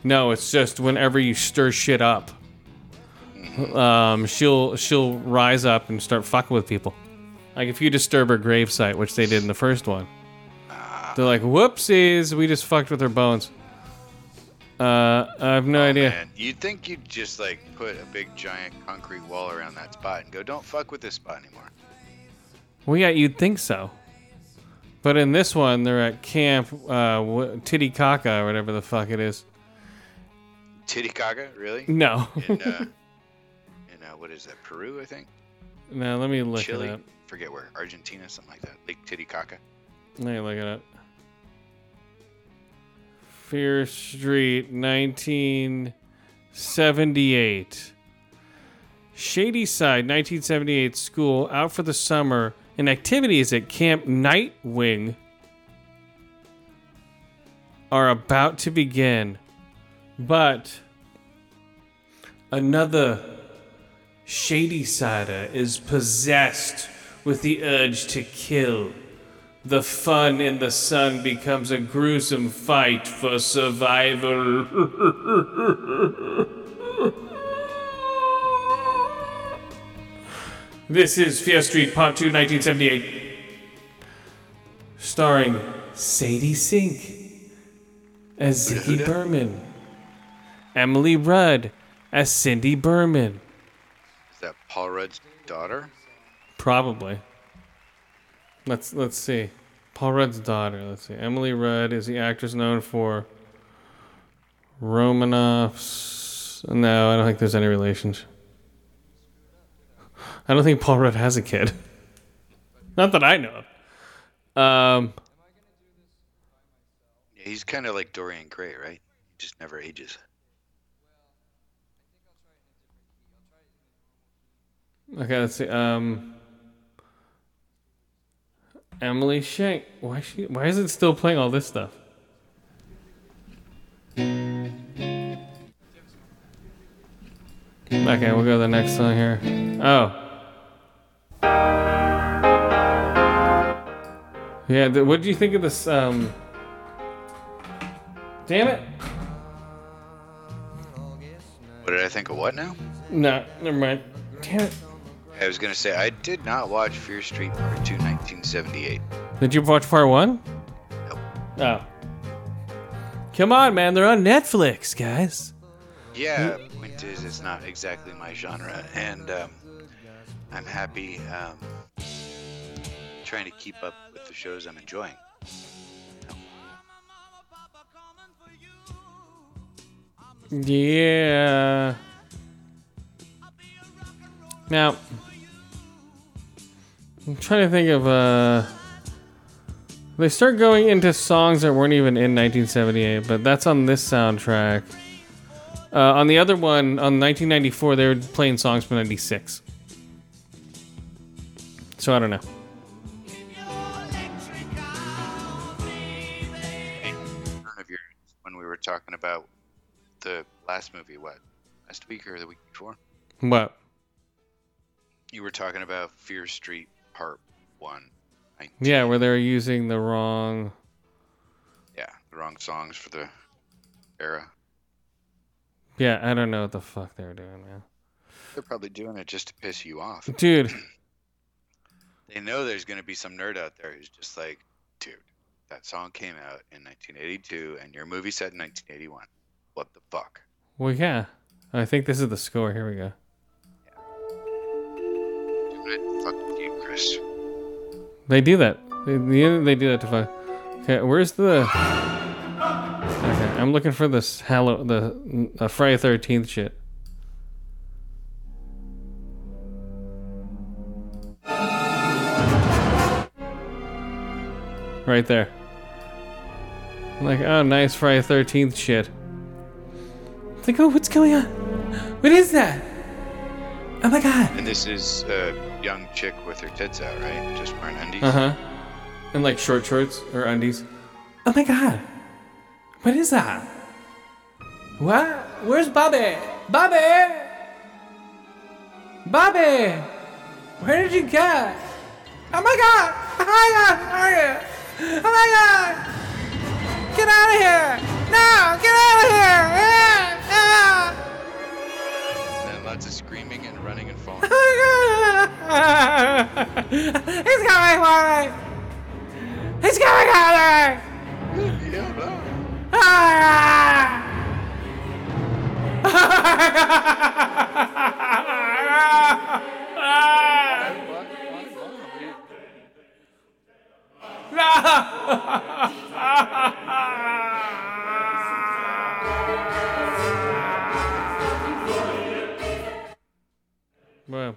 No, it's just whenever you stir shit up, um, she'll she'll rise up and start fucking with people. Like if you disturb her gravesite, which they did in the first one, they're like, "Whoopsies, we just fucked with her bones." Uh, I have no Oh, idea. Man, you'd think you'd just like put a big giant concrete wall around that spot and go, "Don't fuck with this spot anymore." Well, yeah, you'd think so. But in this one, they're at Camp uh, Titicaca or whatever the fuck it is. Titicaca, really? No. In uh, in uh, what is that? Peru, I think. No, let me look Chile, it up. forget where, Argentina, something like that. Lake Titicaca. Let me look it up. Fear Street, 1978. Shadyside, 1978 school, out for the summer, and activities at Camp Nightwing are about to begin. But another Shadysider is possessed with the urge to kill. The fun in the sun becomes a gruesome fight for survival. this is Fear Street Part 2, 1978. Starring Sadie Sink as Ziggy Berman, Emily Rudd as Cindy Berman. Is that Paul Rudd's daughter? Probably. Let's let's see. Paul Rudd's daughter. Let's see. Emily Rudd is the actress known for Romanoff's. No, I don't think there's any relations. I don't think Paul Rudd has a kid. Not that I know of. Um, Yeah, he's kind of like Dorian Gray, right? He just never ages. okay, let's see. Um, Emily Shank. Why she? Why is it still playing all this stuff? Okay, we'll go to the next song here. Oh. Yeah, th- what do you think of this? Um. Damn it! What did I think of what now? No, never mind. Damn it! I was gonna say I did not watch Fear Street Part 2, 1978. Did you watch part one? Nope. Oh. Come on, man! They're on Netflix, guys. Yeah, point is, it's not exactly my genre, and um, I'm happy um, trying to keep up with the shows I'm enjoying. Yeah. Now, I'm trying to think of uh. They start going into songs that weren't even in 1978, but that's on this soundtrack. Uh, on the other one, on 1994, they were playing songs from 96. So I don't know. One of yours when we were talking about the last movie, what last week or the week before? What? You were talking about Fear Street Part One. 19 Yeah, where they're using the wrong. yeah, the wrong songs for the era. Yeah, I don't know what the fuck they were doing, man. They're probably doing it just to piss you off. Dude, They know there's going to be some nerd out there who's just like, dude, that song came out in 1982 and your movie set in 1981. What the fuck? well, yeah. I think this is the score. Here we go. It fuck with you, Chris. They do that. They, they they do that to fuck. Okay, where's the? Okay, I'm looking for this Hallow the uh, Friday Thirteenth shit. Right there. I'm like, oh, nice Friday Thirteenth shit. It's like, oh, what's going on? What is that? Oh my god. And this is a young chick with her tits out, right? Just wearing undies. Uh huh. And like short shorts or undies. Oh my god. What is that? What? Where's Bobby? Bobby! Bobby! Where did you go? Oh my god! Oh my god! Are you? Oh my god! Get out of here! No! Get out of here! Ah! Ah! Then lots of screaming and running and falling. Oh my god! He's coming for me! He's coming at me! yeah. Ah! Well,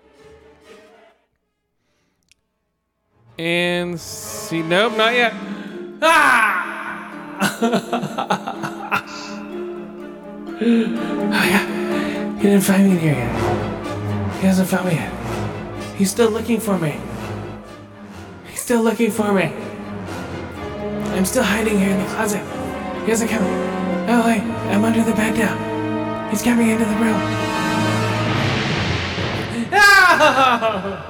And see, nope, not yet. Ah! Oh yeah, he didn't find me in here yet. He hasn't found me yet. He's still looking for me. He's still looking for me. I'm still hiding here in the closet. He hasn't come. Oh wait, I'm under the bed now. He's coming into the room. Ah!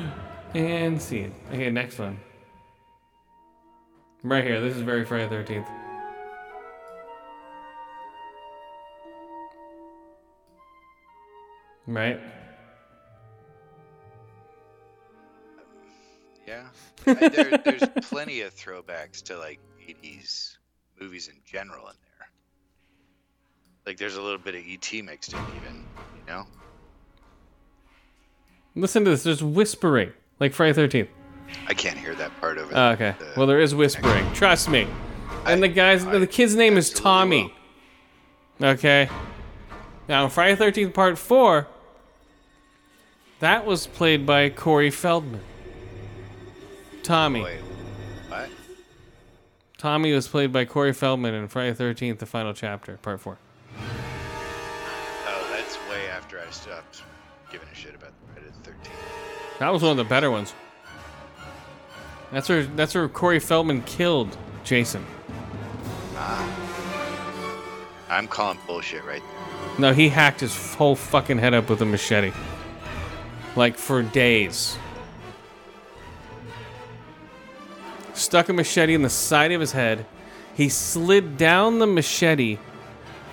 and scene. Okay, next one. Right here. This is very Friday Thirteenth. Right. Yeah. I- there, there's plenty of throwbacks to like 80s movies in general in there. Like there's a little bit of ET mixed in, even. You know. Listen to this. There's whispering, like Friday Thirteenth. I can't hear that part over. Oh, okay. the- Well, there is whispering. Trust me. And the guy's I the kid's name is Tommy. Okay. Now, Friday Thirteenth Part Four, that was played by Corey Feldman. Tommy. Wait, what? Tommy was played by Corey Feldman in Friday Thirteenth, the final chapter, Part Four. Oh, that's way after I stopped That was one of the better ones. That's where that's where Corey Feldman killed Jason. Ah. I'm calling bullshit right there. No, he hacked his whole fucking head up with a machete. Like for days. Stuck a machete in the side of his head. He slid down the machete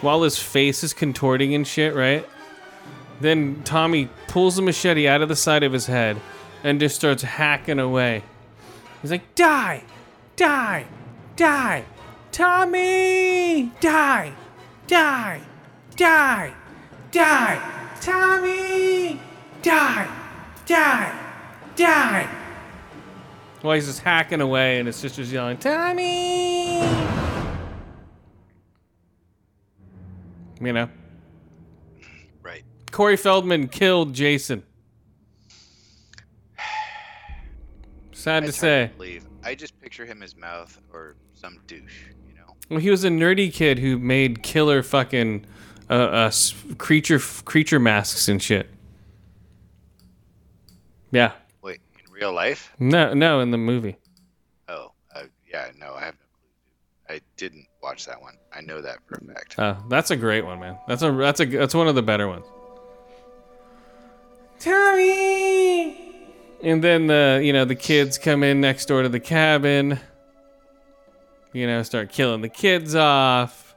while his face is contorting and shit, right? Then Tommy pulls the machete out of the side of his head and just starts hacking away. He's like, Die! Die! Die! Tommy! Die! Die! Die! Die! Tommy! Die! Die! Die! Well, he's just hacking away, and his sister's yelling, Tommy! You know. Corey Feldman killed Jason. Sad to say. believe. I just picture him as mouth or some douche. You know. Well, he was a nerdy kid who made killer fucking uh, uh, creature creature masks and shit. Yeah. Wait, in real life? No, no, in the movie. Oh, uh, yeah. No, I have no clue. I didn't watch that one. I know that for a fact. Oh, that's a great one, man. That's a that's a that's one of the better ones. And then the you know the kids come in next door to the cabin. You know, start killing the kids off.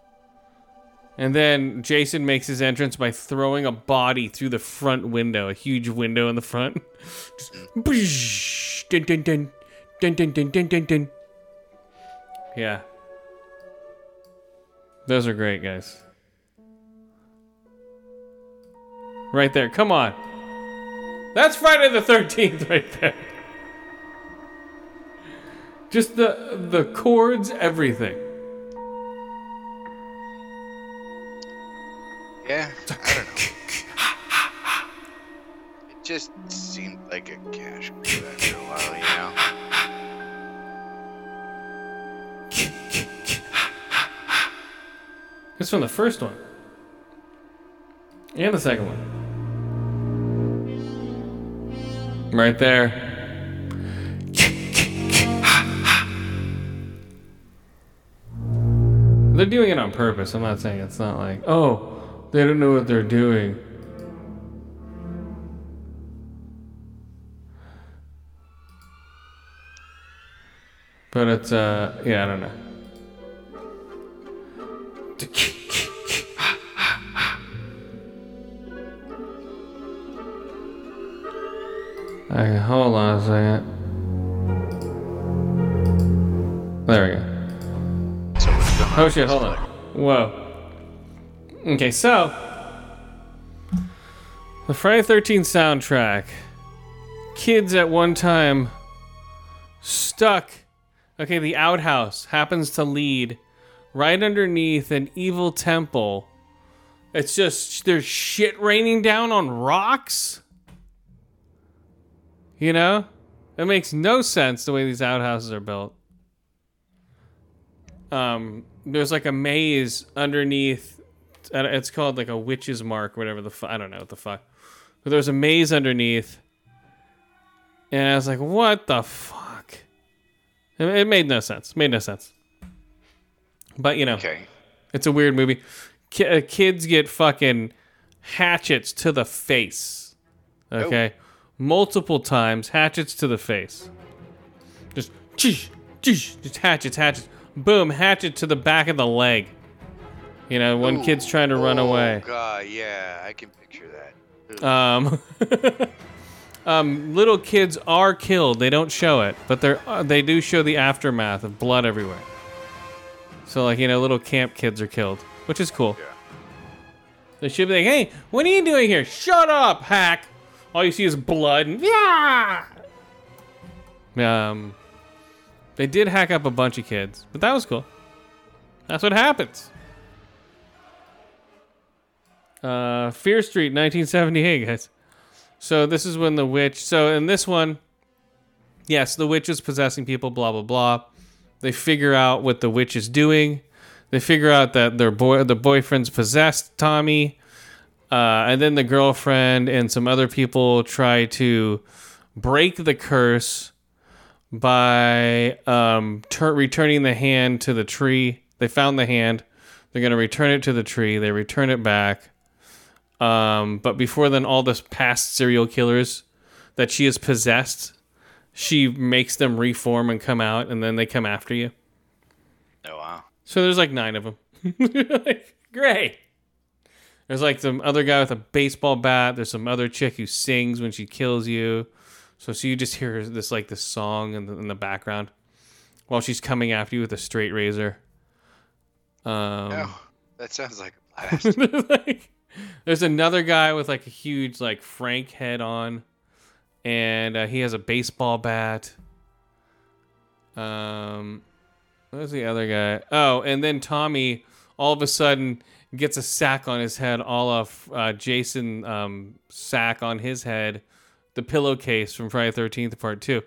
And then Jason makes his entrance by throwing a body through the front window, a huge window in the front. Just dun, dun, dun, dun, dun, dun, dun, dun, dun. Yeah. Those are great, guys. Right there. Come on. That's Friday the 13th right there. Just the the chords, everything. Yeah, I don't know. It just seemed like a cash grab after a while, you know. It's from the first one. And the second one. Right there. They're doing it on purpose. I'm not saying it's not like, oh, they don't know what they're doing. But it's, uh, yeah, I don't know. Okay, hold on a second. There we go. Oh shit, hold on. Whoa. Okay, so the Friday 13 soundtrack. Kids at one time stuck. Okay, the outhouse happens to lead right underneath an evil temple It's just there's shit raining down on rocks. You know? It makes no sense the way these outhouses are built. Um, there's like a maze underneath. It's called like a witch's mark, whatever the fuck. I don't know what the fuck. But there's a maze underneath. And I was like, what the fuck? It, it made no sense. Made no sense. But, you know, Okay. it's a weird movie. Uh, kids get fucking hatchets to the face. Okay? Multiple times, hatchets to the face. Just, cheesh, cheesh, just hatchets, hatchets. Boom, hatchet to the back of the leg. You know, when Ooh. kid's trying to run Oh, away. God, yeah, I can picture that. Um, um, little kids are killed. They don't show it, but they're uh, they do show the aftermath of blood everywhere. So like you know, little camp kids are killed, which is cool. Yeah. They should be like, "Hey, what are you doing here? Shut up, hack!" All you see is blood and yeah. Um, they did hack up a bunch of kids, but that was cool. That's what happens. Uh, Fear Street, 1978, guys. So this is when the witch. So in this one, yes, the witch is possessing people. Blah blah blah. They figure out what the witch is doing. They figure out that their boy, the boyfriend's possessed Tommy, uh, and then the girlfriend and some other people try to break the curse by um, tur- returning the hand to the tree. They found the hand. They're going to return it to the tree. They return it back. Um, but before then, all the past serial killers that she has possessed, she makes them reform and come out, and then they come after you. Oh, wow. So there's like nine of them. like, great. There's like some other guy with a baseball bat. There's some other chick who sings when she kills you. So so you just hear this like this song in the, in the background while she's coming after you with a straight razor. Um, Oh, that sounds like a blast. like, there's another guy with like a huge like Frank head on, and uh, he has a baseball bat. Um, where's the other guy? Oh, and then Tommy all of a sudden gets a sack on his head, all off uh, Jason um, sack on his head, the pillowcase from Friday Thirteenth Part Two.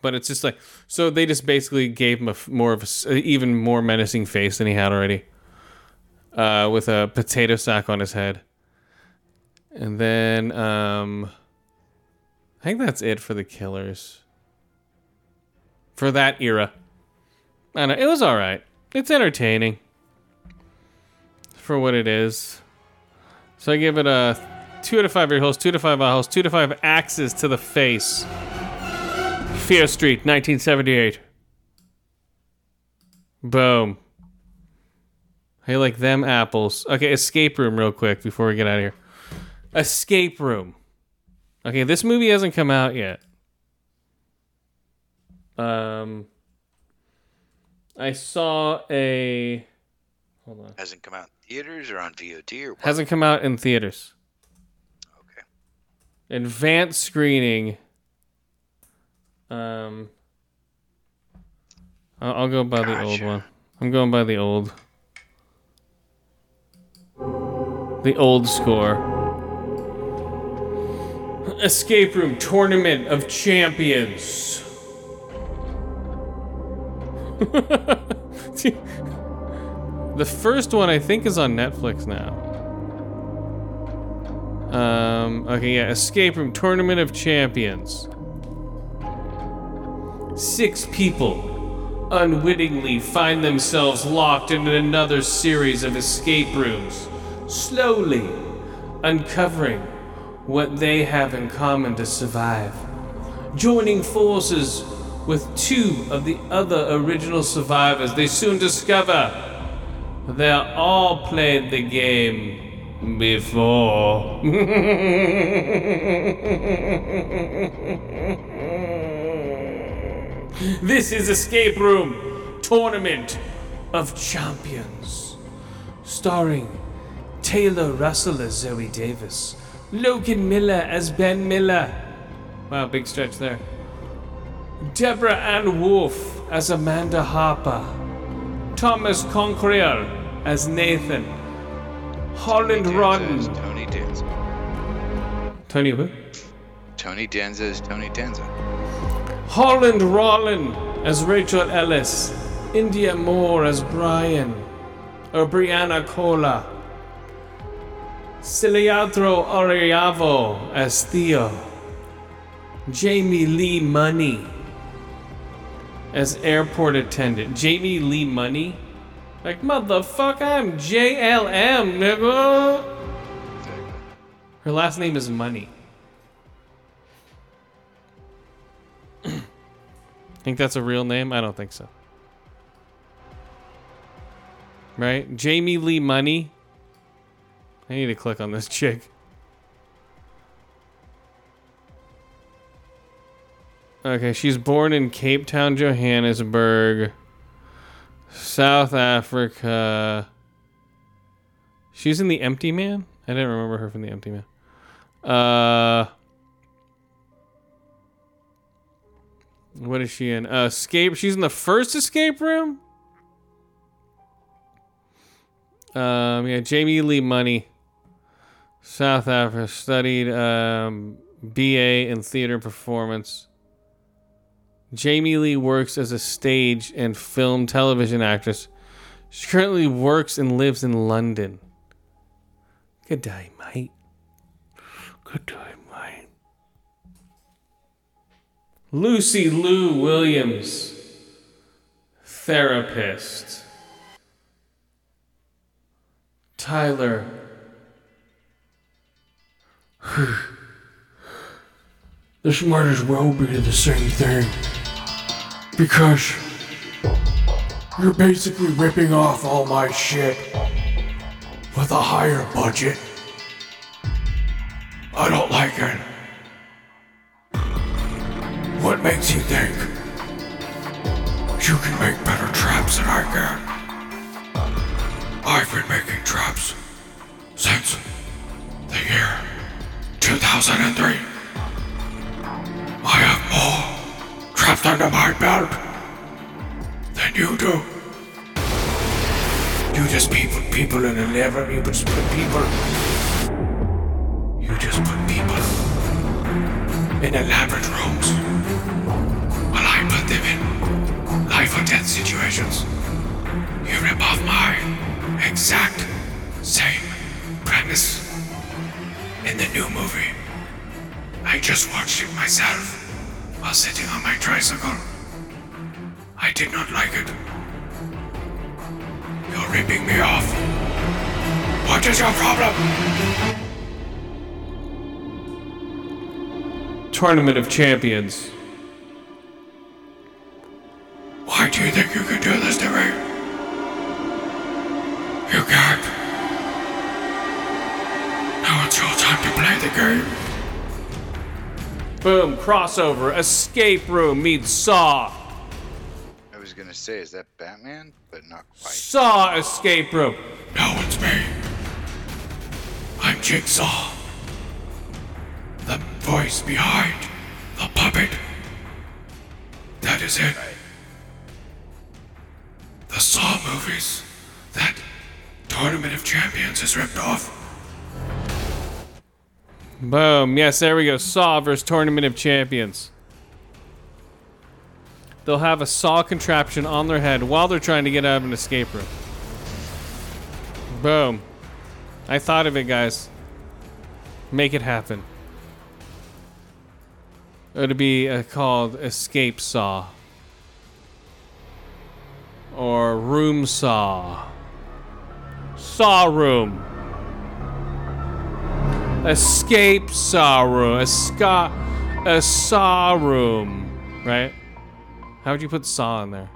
But it's just like so they just basically gave him a more of a even more menacing face than he had already, uh, with a potato sack on his head. And then um, I think that's it for the killers. For that era, I know. It was all right. It's entertaining for what it is. So I give it a two of five ear holes, two to five eye holes, two to five axes to the face. Fear Street, 1978. Boom. Hey, like them apples. Okay, escape room, real quick before we get out of here. Escape room. Okay, this movie hasn't come out yet. Um, I saw a. Hold on. Hasn't come out in theaters or on VOD or what? Hasn't come out in theaters. Okay. Advanced screening. Um, I'll, I'll go by the old one. I'm going by the old. The old score. Escape Room Tournament of Champions. the first one I think is on Netflix now. Um, okay, yeah, Escape Room Tournament of Champions. Six people unwittingly find themselves locked in another series of escape rooms, slowly uncovering what they have in common to survive. Joining forces with two of the other original survivors, they soon discover they all played the game before. this is Escape Room Tournament of Champions, starring Taylor Russell as Zoe Davis, Logan Miller as Ben Miller. Wow, big stretch there. Deborah Ann Woll as Amanda Harper. Thomas Cocquerel as Nathan. Holland Roden. is Tony Danza. Tony who? Tony Danza is Tony Danza. Holland Roden as Rachel Ellis. Indya Moore as Brian. Or Brianna Cola. Ciliatro Oriavo as Theo. Jamie Lee Money as airport attendant. Jamie Lee Money? Like, motherfucker, I'm JLM, nigga. Her last name is Money. think that's a real name? I don't think so. Right? Jamie Lee Money. I need to click on this chick. Okay, she's born in Cape Town, Johannesburg, South Africa. She's in The Empty Man? I didn't remember her from The Empty Man. Uh What is she in? Uh, escape. She's in the first escape room. Um, yeah, Jamie Lee Money, South Africa, studied um, BA in theater performance. Jamie Lee works as a stage and film television actress. She currently works and lives in London. Good day, mate. Good day, mate. Lucy Lou Williams, therapist. Tyler. This might as well be the same thing. Because you're basically ripping off all my shit with a higher budget. I don't like it. What makes you think you can make better traps than I can? I've been making traps since the year 2003. Trapped under my belt than you do. You just people, people in a level. You just put people. You just put people in elaborate rooms, while I put them in life or death situations. You rip off my exact same premise in the new movie. I just watched it myself while sitting on my tricycle. I did not like it. You're ripping me off. What is your problem? Tournament of Champions. Crossover. Escape room meets Saw. I was gonna say, is that Batman? But not quite. Saw escape room. No, it's me. I'm Jigsaw. The voice behind the puppet. That is it. The Saw movies that Tournament of Champions is ripped off. Boom. Yes, there we go. Saw versus Tournament of Champions. They'll have a saw contraption on their head while they're trying to get out of an escape room. Boom. I thought of it, guys. Make it happen. It'll be uh, called Escape Saw. Or Room Saw. Saw Room. Escape Saw Room. A, ska, a Saw Room. Right? How would you put Saw in there?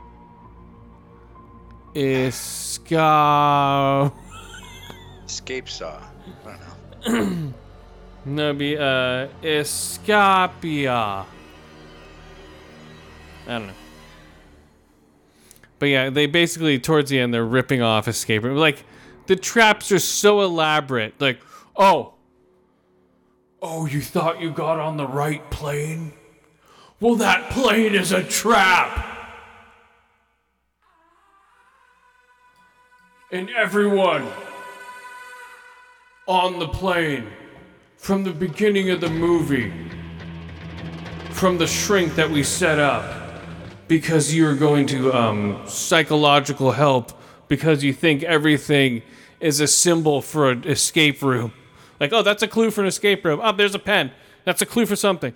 Esca. Escape Saw. I don't know. No, it'd be uh, Escapia. I don't know. But yeah, they basically towards the end they're ripping off escape room. Like the traps are so elaborate. Like, oh, Oh, you thought you got on the right plane? Well, that plane is a trap. and everyone on the plane from the beginning of the movie, from the shrink that we set up, because you're going to um, psychological help because you think everything is a symbol for an escape room. Like, oh, that's a clue for an escape room. Oh, there's a pen. That's a clue for something.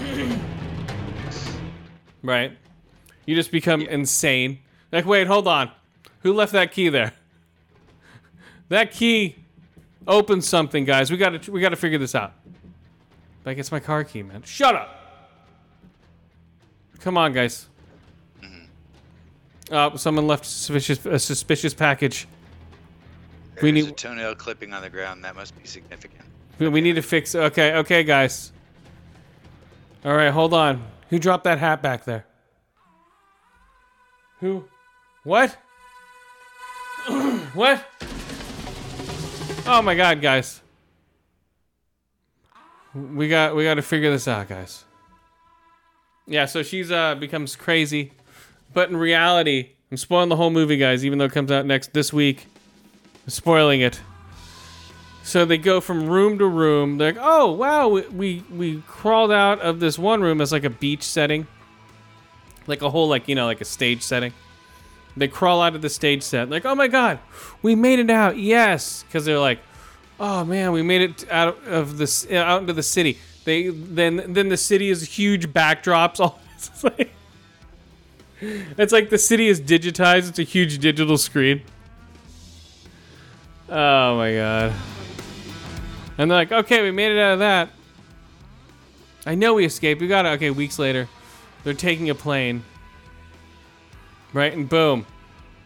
right? You just become insane. Like, wait, hold on. Who left that key there? That key opens something, guys. We gotta we gotta figure this out. Like it's my car key, man. Shut up. Come on, guys. Uh, someone left suspicious a suspicious package. We need- a toenail clipping on the ground. That must be significant. We, we need to fix. Okay, okay, guys. All right, hold on. Who dropped that hat back there? Who? What? what? Oh my God, guys. We got we got to figure this out, guys. Yeah, so she's uh becomes crazy, but in reality, I'm spoiling the whole movie, guys. Even though it comes out next this week, Spoiling it. So they go from room to room. They're like, "Oh wow, we, we we crawled out of this one room as like a beach setting, like a whole like you know like a stage setting." They crawl out of the stage set, like, "Oh my god, we made it out!" Yes, because they're like, "Oh man, we made it out of this out into the city." They then then the city is huge backdrops. All it's like, it's like the city is digitized. It's a huge digital screen. Oh my god. And they're like, okay, we made it out of that. I know we escaped. We got it. Okay, weeks later, they're taking a plane. Right, and boom,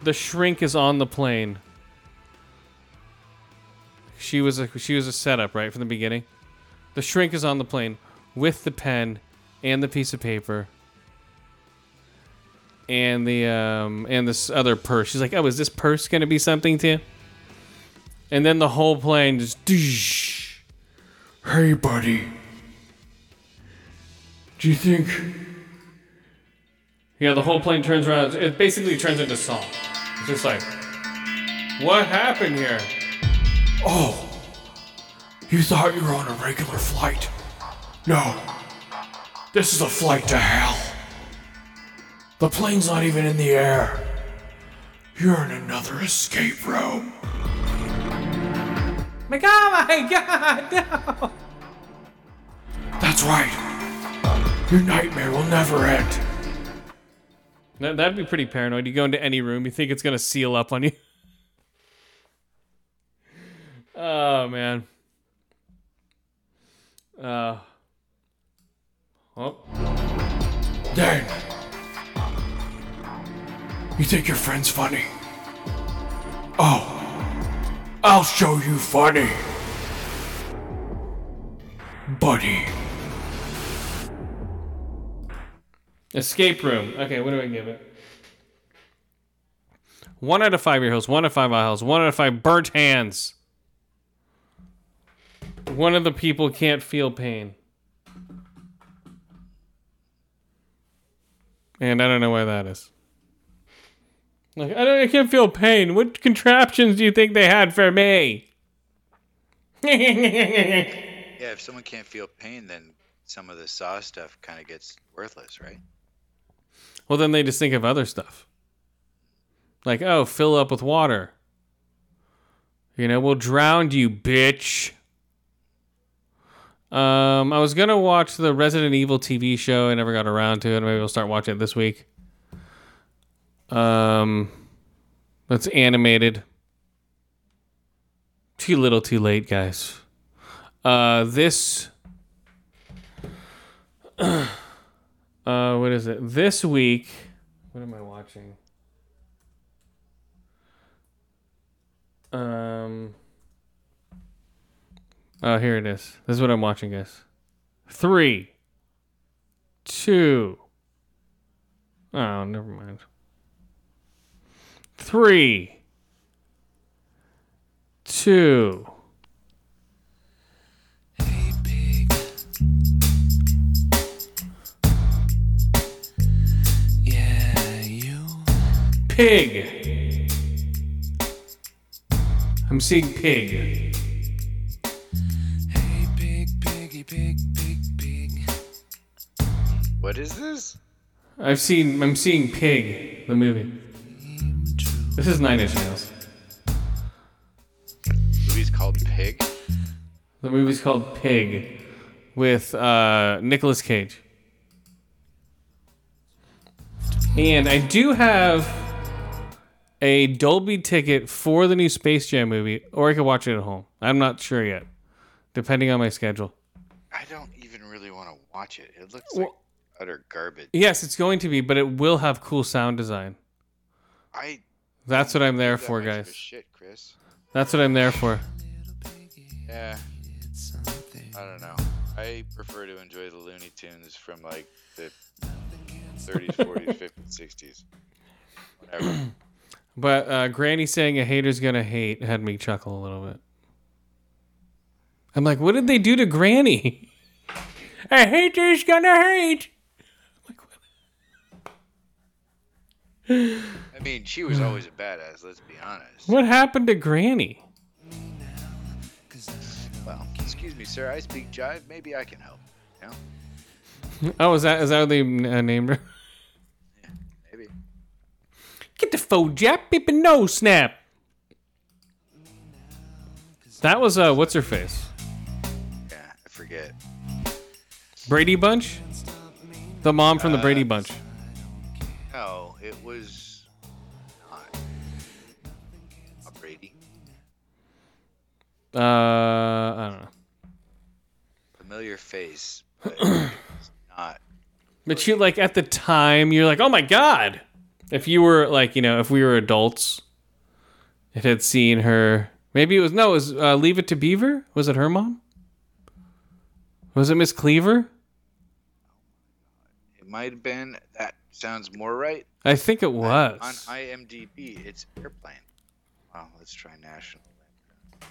the shrink is on the plane. She was a she was a setup right from the beginning. The shrink is on the plane with the pen and the piece of paper and the um and this other purse. She's like, "Oh, is this purse gonna be something to?" you?" And then the whole plane just. Doosh. Hey, buddy. Do you think Yeah, the whole plane turns around. It basically turns into song. It's just like, what happened here? Oh, you thought you were on a regular flight? No. This is a flight to hell. The plane's not even in the air. You're in another escape room. Like, oh my god, no! That's right. Your nightmare will never end. That, that'd be pretty paranoid. You go into any room, you think it's gonna seal up on you. oh man. Uh. Oh. Then, you think your friend's funny? Oh, I'll show you funny. Buddy. Escape room. Okay, what do I give it? One out of five ear holes, one out of five eye holes, one out of five burnt hands. One of the people can't feel pain. And I don't know why that is. Like I don't I can't feel pain. What contraptions do you think they had for me? Yeah, if someone can't feel pain, then some of the saw stuff kind of gets worthless, right? Well, then they just think of other stuff. Like, oh, fill up with water. You know, we'll drown you, bitch. Um, I was gonna watch the Resident Evil TV show. I never got around to it. Maybe I'll start watching it this week. Um, that's animated. Too little, too late, guys. Uh, this. uh, what is it? This week. What am I watching? Um. Oh, here it is. This is what I'm watching, guys. Three. Two. Oh, never mind. Three. Two. Yeah, you. Pig. I'm seeing Pig. Hey, pig, piggy, pig, pig, pig. What is this? I've seen. I'm seeing Pig, the movie. This is Nine Inch Nails. movie's called Pig. The movie's called Pig, with uh, Nicolas Cage. And I do have a Dolby ticket for the new Space Jam movie, or I could watch it at home. I'm not sure yet, depending on my schedule. I don't even really want to watch it. It looks like Well- utter garbage. Yes, it's going to be, but it will have cool sound design. I That's what I'm there for, much of a guys. Shit, Chris. That's what I'm there for. Yeah. I don't know. I prefer to enjoy the Looney Tunes from like the 30s, 40s, 50s, 60s. Whatever. But uh, Granny saying a hater's gonna hate had me chuckle a little bit. I'm like, what did they do to Granny? A hater's gonna hate. I mean, she was always a badass. Let's be honest. What happened to Granny? Well, excuse me, sir. I speak jive. Maybe I can help. You know? Oh, is that is that what they uh, named her? Maybe. Get the faux jap, beep and no snap. That was uh, what's her face? Yeah, I forget. Brady Bunch. The mom from the Brady Bunch. Was not. Not Brady. Uh, I don't know. Familiar face, but not. But you like at the time, you're like, oh my god. If you were like, you know, if we were adults, it had seen her. Maybe it was no, it was uh, Leave It to Beaver. Was it her mom? Was it Miss Cleaver? It might have been. That sounds more right. I think it was. On IMDb, it's airplane. Wow, let's try national. Lampoon.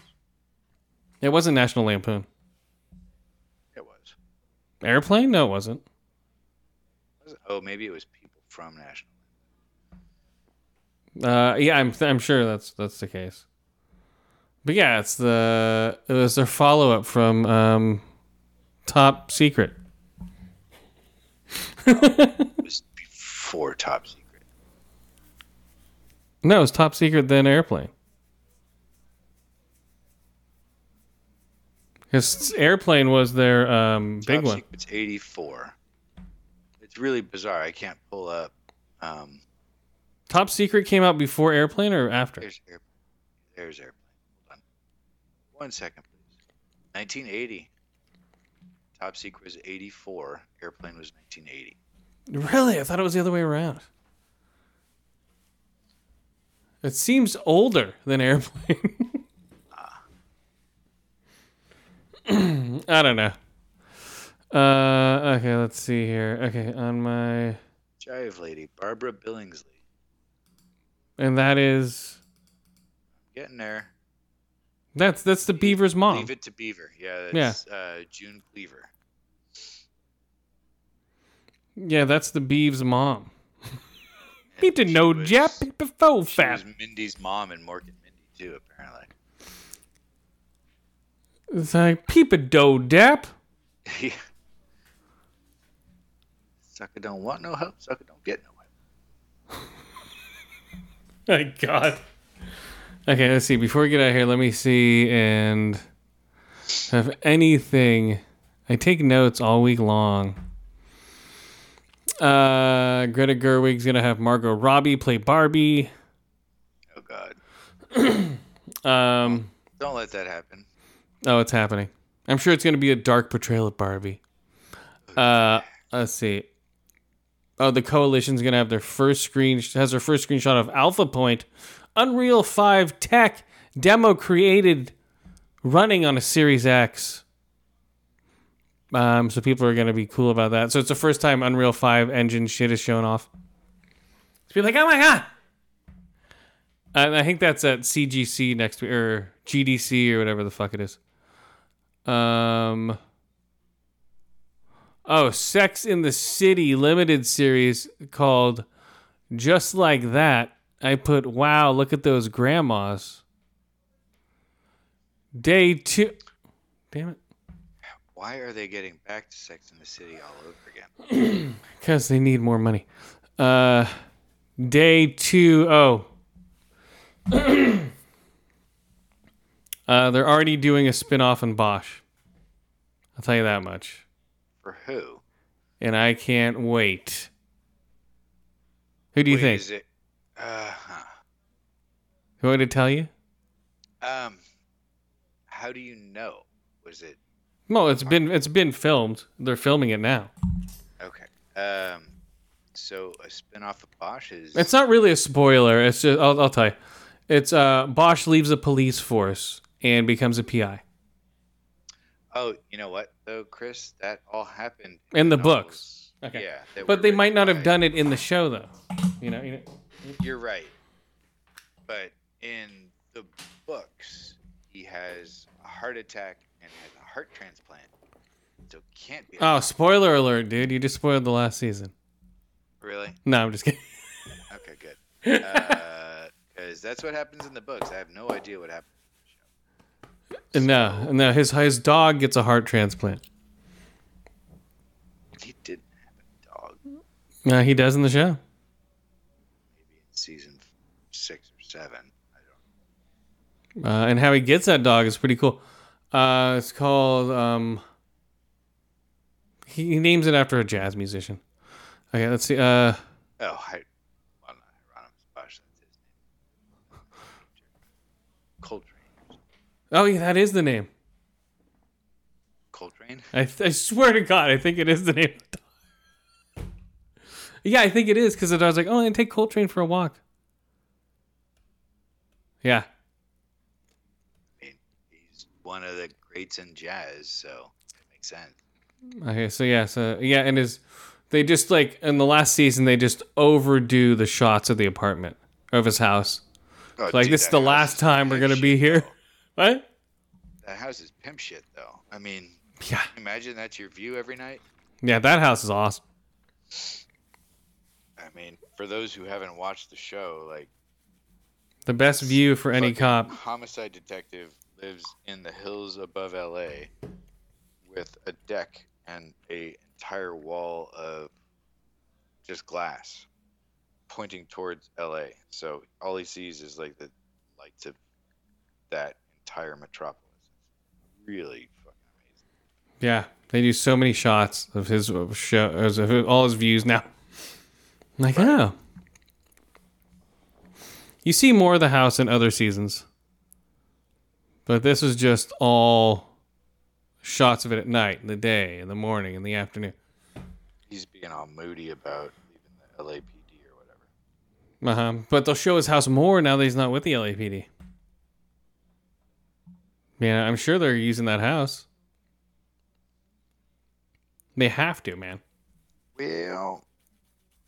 it wasn't National Lampoon. It was. Airplane? No, it wasn't. Was it? Oh, maybe it was people from national. Uh, yeah, I'm I'm sure that's that's the case. But yeah, it's the it was their follow up from um, Top Secret. Before Top Secret. No, it's Top Secret then Airplane. Because Airplane was their um, big Top one. Secret's 84. It's really bizarre. I can't pull up. Um, Top Secret came out before Airplane or after? there's airplane. There's airplane. Hold on. One second, please. 1980. Top Secret was 84. Airplane was 1980. Really? I thought it was the other way around. It seems older than Airplane. I don't know. Uh, okay, let's see here. Okay, on my. Jive Lady, Barbara Billingsley. And that is. Getting there. That's that's the Beaver's mom. Leave it to Beaver. Yeah, Yeah. uh, June Cleaver. Yeah, that's the Beeves' mom. Beep to was- jap before She fat. was Mindy's mom and Mork and Mindy too, apparently. It's like peep a dough dap. Yeah. Sucker don't want no help. Sucker don't get no help. My God. Okay, let's see. Before we get out of here, let me see and have anything. I take notes all week long. Uh, Greta Gerwig's gonna have Margot Robbie play Barbie. Oh God. Um, Don't let that happen. oh, it's happening. I'm sure it's gonna be a dark portrayal of Barbie. Uh, let's see. Oh, the coalition's gonna have their first screen has their first screenshot of Alpha Point, Unreal Five tech demo created, running on a Series X. Um, so people are gonna be cool about that. So it's the first time Unreal Five engine shit is shown off. To be like, oh my god. And I think that's at CGC next week or GDC or whatever the fuck it is. Um. Oh, Sex in the City limited series called Just Like That. I put, wow, look at those grandmas. Day two. Damn it. Why are they getting back to Sex in the City all over again? Because they need more money. Uh, day two oh. uh, they're already doing a spin off on Bosch. I'll tell you that much. For who? And I can't wait. Who do you Wait, think? Is it? Uh, huh. Who me to tell you? Um, how do you know? Was it Well, it's been it's been filmed. They're filming it now. okay? Um, so a spin-off of Bosch is. It's not really a spoiler. It's just I'll, I'll tell you. It's uh Bosch leaves the police force and becomes a PI. Oh, you know what though, Chris? That all happened In the novels. books. Okay. Yeah, that But they might not have by- done it in the show though. You know, you know. You're right. But in the books, he has a heart attack and has heart transplant. So can't be. Oh, spoiler alert, dude! You just spoiled the last season. really? No, I'm just kidding. Okay, good. Because that's what happens in the books. I have no idea what happens. happened. No, no, his his dog gets a heart transplant. He didn't have a dog No, he does in the show. maybe in season six or seven. I don't Uh, and how he gets that dog is pretty cool. Uh, it's called um. He, names it after a jazz musician. Okay, let's see. Uh, Oh, I, well, not Hieronymus Bosch. That's his name. Coltrane. oh yeah, that is the name. Coltrane? I, I swear to God, I think it is the name. Of the dog. Yeah, I think it is because I was like, oh, and take Coltrane for a walk. Yeah, I mean, he's one of the greats in jazz, so it makes sense. Okay, so yeah, so yeah, and is they just like in the last season they just overdo the shots of the apartment of his house. Oh, Like dude, this is the last time we're gonna be shit, here. though. What? That house is pimp shit, though. I mean, Yeah, imagine that's your view every night. yeah, that house is awesome. I mean, for those who haven't watched the show, like The best view for any cop. homicide detective lives in the hills above L.A. with a deck and a entire wall of just glass pointing towards L.A. So all he sees is like the lights of that entire metropolis. It's really fucking amazing. Yeah, they do so many shots of his show, of all his views now. I'm like, oh. You see more of the house in other seasons, but this is just all shots of it at night, in the day, in the morning, in the afternoon. He's being all moody about leaving the LAPD or whatever. Uh huh. But they'll show his house more now that he's not with the LAPD. Yeah, I'm sure they're using that house. They have to, man. Well,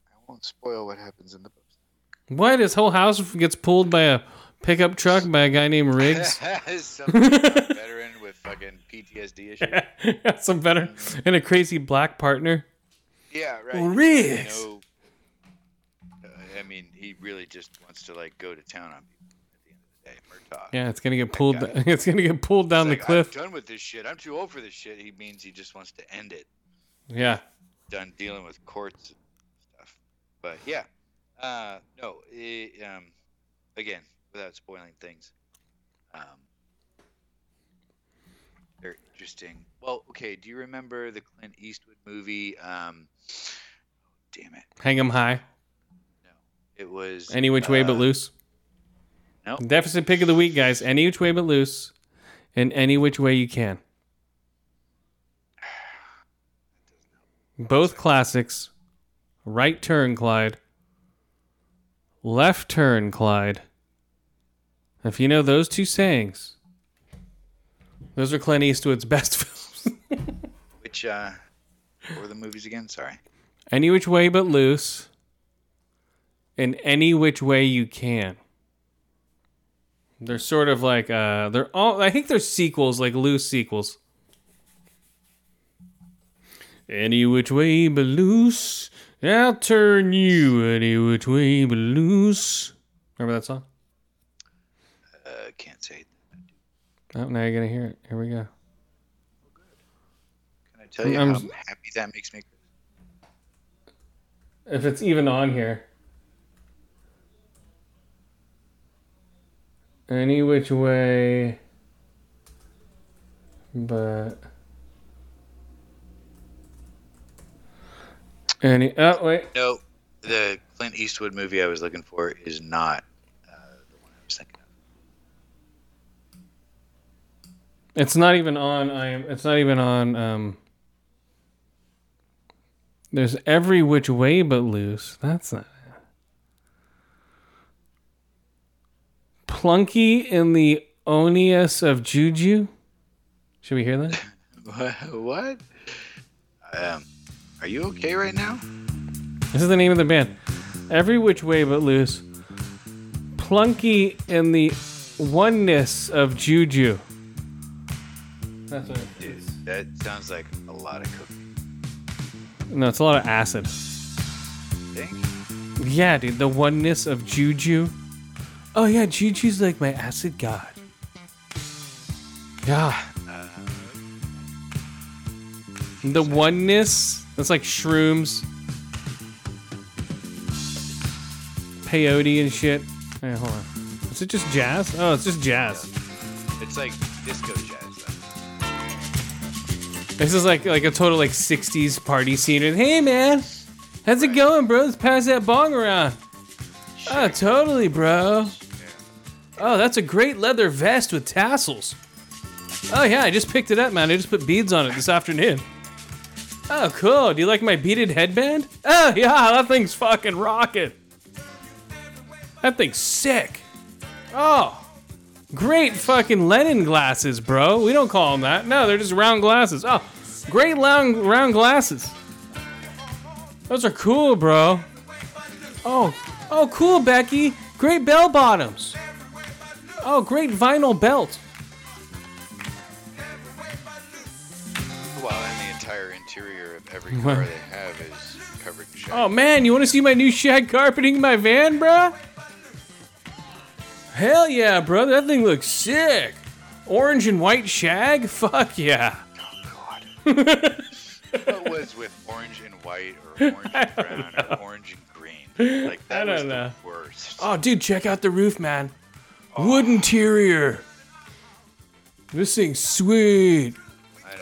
I won't spoil what happens in the books. What? His whole house gets pulled by a pickup truck by a guy named Riggs? Some veteran with fucking PTSD issues. Some better and a crazy black partner. Yeah, right. Riggs. You know, uh, I mean, he really just wants to like go to town on people at the end of the day. Murtaugh. Yeah, it's gonna get pulled. guy. It's gonna get pulled down the like, cliff. I'm done with this shit. I'm too old for this shit. He means he just wants to end it. Yeah, Done dealing with courts and stuff. But yeah, uh, no. It, um, again, without spoiling things, um, they're interesting. Well, okay. Do you remember the Clint Eastwood movie? Um, damn it. hang him high. It was Any which way but uh, loose. no. Deficit pick of the week, guys. Any which way but loose, and any which way you can. Both classics. Right turn, Clyde. Left turn, Clyde. If you know those two sayings, those are Clint Eastwood's best films. Which uh, were the movies again? Sorry. any which way but loose, and any which way you can. They're sort of like uh they're all I think they're sequels, like loose sequels. Any which way but loose, I'll turn you any which way but loose. Remember that song? Can't say. that. Oh, now you're gonna hear it. Here we go. Can I tell you I'm- how happy that makes me? If it's even on here. Any which way, but any. Oh wait, No, the Clint Eastwood movie I was looking for is not uh, the one I was thinking of. It's not even on. I am. It's not even on. Um. There's every which way but loose. That's not. Plunky in the Oneness of Juju. Should we hear that? what? Um, are you okay right now? This is the name of the band. Every which way but loose. Plunky in the oneness of Juju. That's what it Dude, that sounds like a lot of cooking. No, it's a lot of acid. Think? Yeah, dude, the oneness of Juju. Oh yeah, Juju's like my acid god. Yeah. Uh, the oneness. That's like shrooms. Peyote and shit. Hey, hold on. Is it just jazz? Oh, it's just jazz. It's like disco jazz. This is like like a total like '60s party scene. And hey, man, how's it going, bro? Let's pass that bong around. Oh, totally, bro. Oh, that's a great leather vest with tassels. Oh yeah, I just picked it up, man. I just put beads on it this afternoon. Oh, cool. Do you like my beaded headband? Oh yeah, that thing's fucking rocking. That thing's sick. Oh, great fucking Lennon glasses, bro. We don't call them that. No, they're just round glasses. Oh, great round round glasses. Those are cool, bro. Oh, oh, cool, Becky. Great bell bottoms. Oh, great vinyl belt. Well, and the entire interior of every car they have is covered in shag. Oh man, you want to see my new shag carpeting in my van, bruh? Hell yeah, bro. That thing looks sick. Orange and white shag? Fuck yeah. Oh, God. what was with orange and white or orange and brown or orange and green? Like that I was don't the know. worst. Oh, dude, check out the roof, man. Wood interior. This thing's sweet.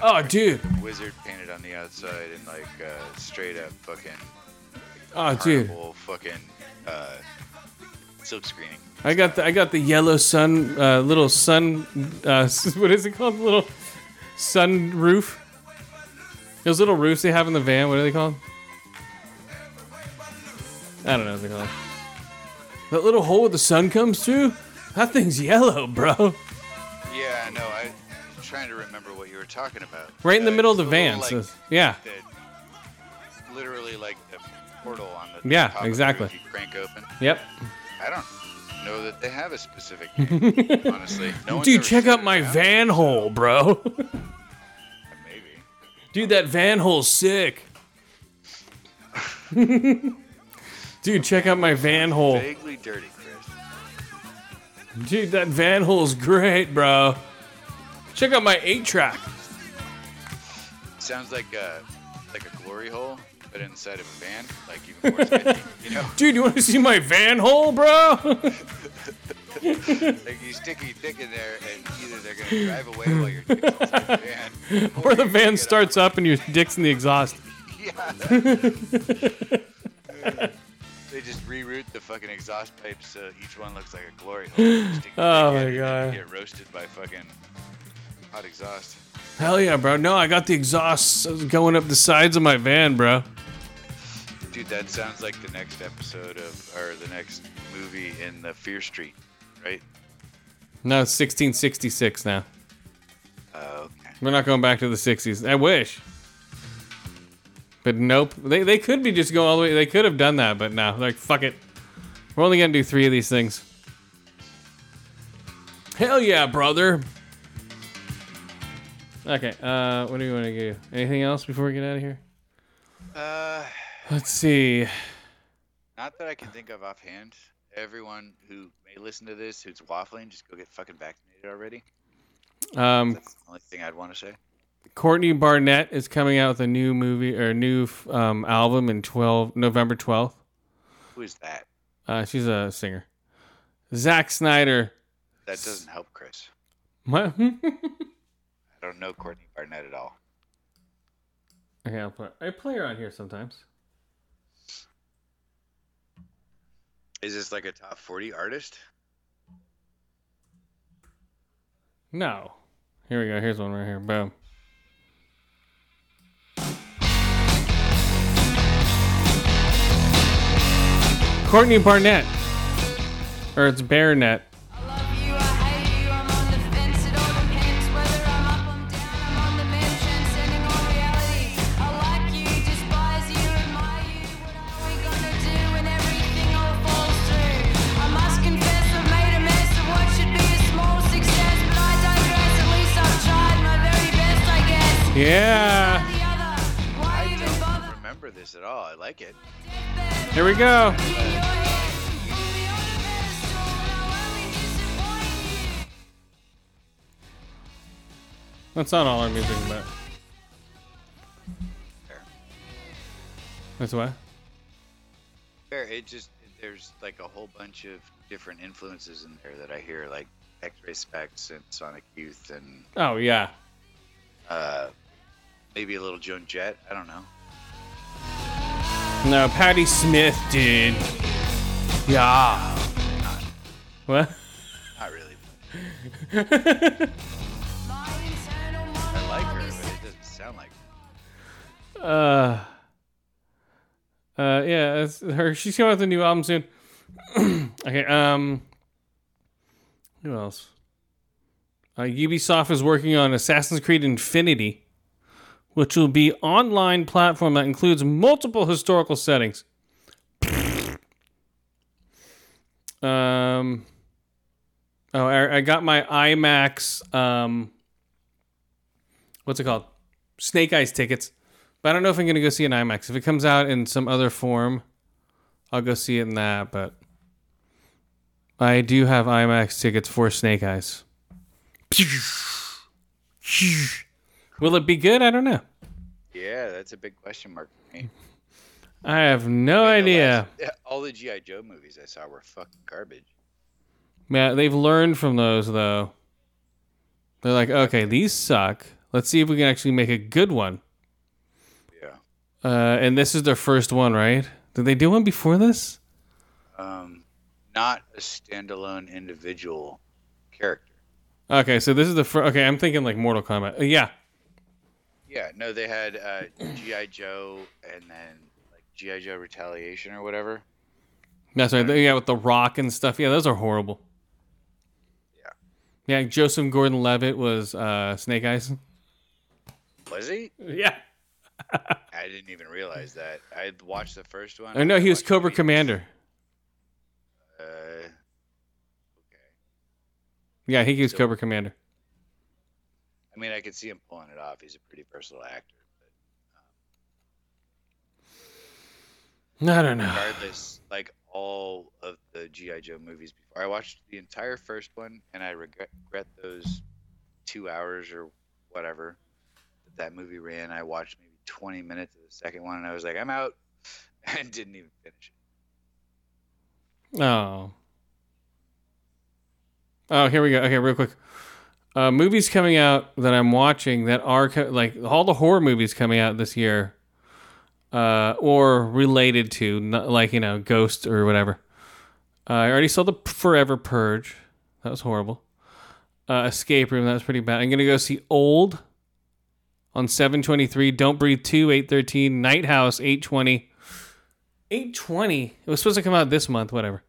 Oh, know. dude. Wizard painted on the outside and like uh, straight up fucking Oh, dude. fucking uh, silk screening. I got the I got the yellow sun uh, little sun uh, what is it called? Little sun roof. Those little roofs they have in the van. What are they called? I don't know what they're called. That little hole where the sun comes through. That thing's yellow, bro. Yeah, I know. I'm trying to remember what you were talking about. Right in the Uh, middle of the van. little, so- yeah. the- literally like the portal on the Yeah, the exactly. you crank open. Yep. I don't know that they have a specific name, honestly. No Dude, check out my van hole, bro. Maybe. Dude, that van hole's sick. Dude, check out my van hole. Vaguely dirty, Chris. Dude, that van hole's great, bro. Check out my eight track. Sounds like a like a glory hole, but inside of a van, like even more. You know, Dude, you want to see my van hole, bro? like you stick your dick in there, and either they're gonna drive away while you're dick's inside the van, or the van starts up and your dick's in the exhaust. Yeah. they just reroute the fucking exhaust pipes so each one looks like a glory hole. You stick your Oh dick my in you God. Get roasted by fucking hot exhaust. Hell yeah, bro. No, I got the exhaust going up the sides of my van, bro. Dude, that sounds like the next episode of, or the next movie in the Fear Street, right? No, it's 1666 now. Oh, okay. We're not going back to the 60s. I wish. But nope. They, they could be just going all the way. They could have done that, but no. Like, fuck it. We're only going to do three of these things. Hell yeah, brother. Okay, uh, what do you want to do? Anything else before we get out of here? Uh, Let's see. not that I can think of offhand. Everyone who may listen to this who's waffling, just go get fucking vaccinated already. Um, That's the only thing I'd want to say. Courtney Barnett is coming out with a new movie or a new um, album in 12 November 12th. Who is that? Uh, she's a singer. Zack Snyder. That doesn't help, Chris. What? I don't know Courtney Barnett at all. okay, I'll put. I play her on here sometimes. Is this like a top 40 artist? No. Here we go. Here's one right here. Boom. Courtney Barnett. Or it's Baronet. Yeah. The other, why I don't remember this at all. I like it. Here we go. In your head, you put me on a pedestal, and I'll only disappoint you. That's not all our music, but Fair. that's why. Fair. It just there's like a whole bunch of different influences in there that I hear, like X-Ray Spex and Sonic Youth and Oh yeah. uh, maybe a little Joan Jett. I don't know. No, Patti Smith, dude. Yeah. What? Not really. I like her, but it doesn't sound like. Her. Uh. Uh, yeah, it's her. She's coming out with a new album soon. okay. Um. Who else? Uh, Ubisoft is working on Assassin's Creed Infinity, which will be online platform that includes multiple historical settings. Um. Oh, I, I got my IMAX. Um. What's it called? Snake Eyes tickets. But I don't know if I'm gonna go see an IMAX. If it comes out in some other form, I'll go see it in that. But I do have IMAX tickets for Snake Eyes. Will it be good? I don't know. Yeah, that's a big question mark for me. I have no I mean, the idea. last- all the GI Joe movies I saw were fucking garbage. Yeah, they've learned from those though. They're like, okay, these suck. Let's see if we can actually make a good one. Yeah. Uh, and this is their first one, right? Did they do one before this? Um, not a standalone individual character. Okay, so this is the first. Okay, I'm thinking like Mortal Kombat. Uh, yeah, Yeah, no, they had uh, GI Joe and then like GI Joe Retaliation or whatever. That's right. Yeah, with the Rock and stuff. Yeah, those are horrible. Yeah. Yeah, Joseph Gordon-Levitt was uh, Snake Eyes. Was he? Yeah. I didn't even realize that. I watched the first one. I know he was Cobra Commander. Uh, okay. Yeah, he was So- Cobra Commander. I mean, I could see him pulling it off. He's a pretty versatile actor. But um, I don't know. regardless, like all of the GI Joe movies before, I watched the entire first one, and I regret, regret those two hours or whatever that that movie ran. I watched maybe 20 minutes of the second one, and I was like, I'm out, and didn't even finish it. Oh. Oh, here we go. Okay, real quick. Uh, movies coming out that I'm watching that are co- like all the horror movies coming out this year, uh, or related to not, like you know Ghost or whatever. Uh, I already saw the Forever Purge. That was horrible. Uh, Escape Room. That was pretty bad. I'm gonna go see Old on 723. Don't Breathe 2 813. Night House 820. 820. It was supposed to come out this month. Whatever.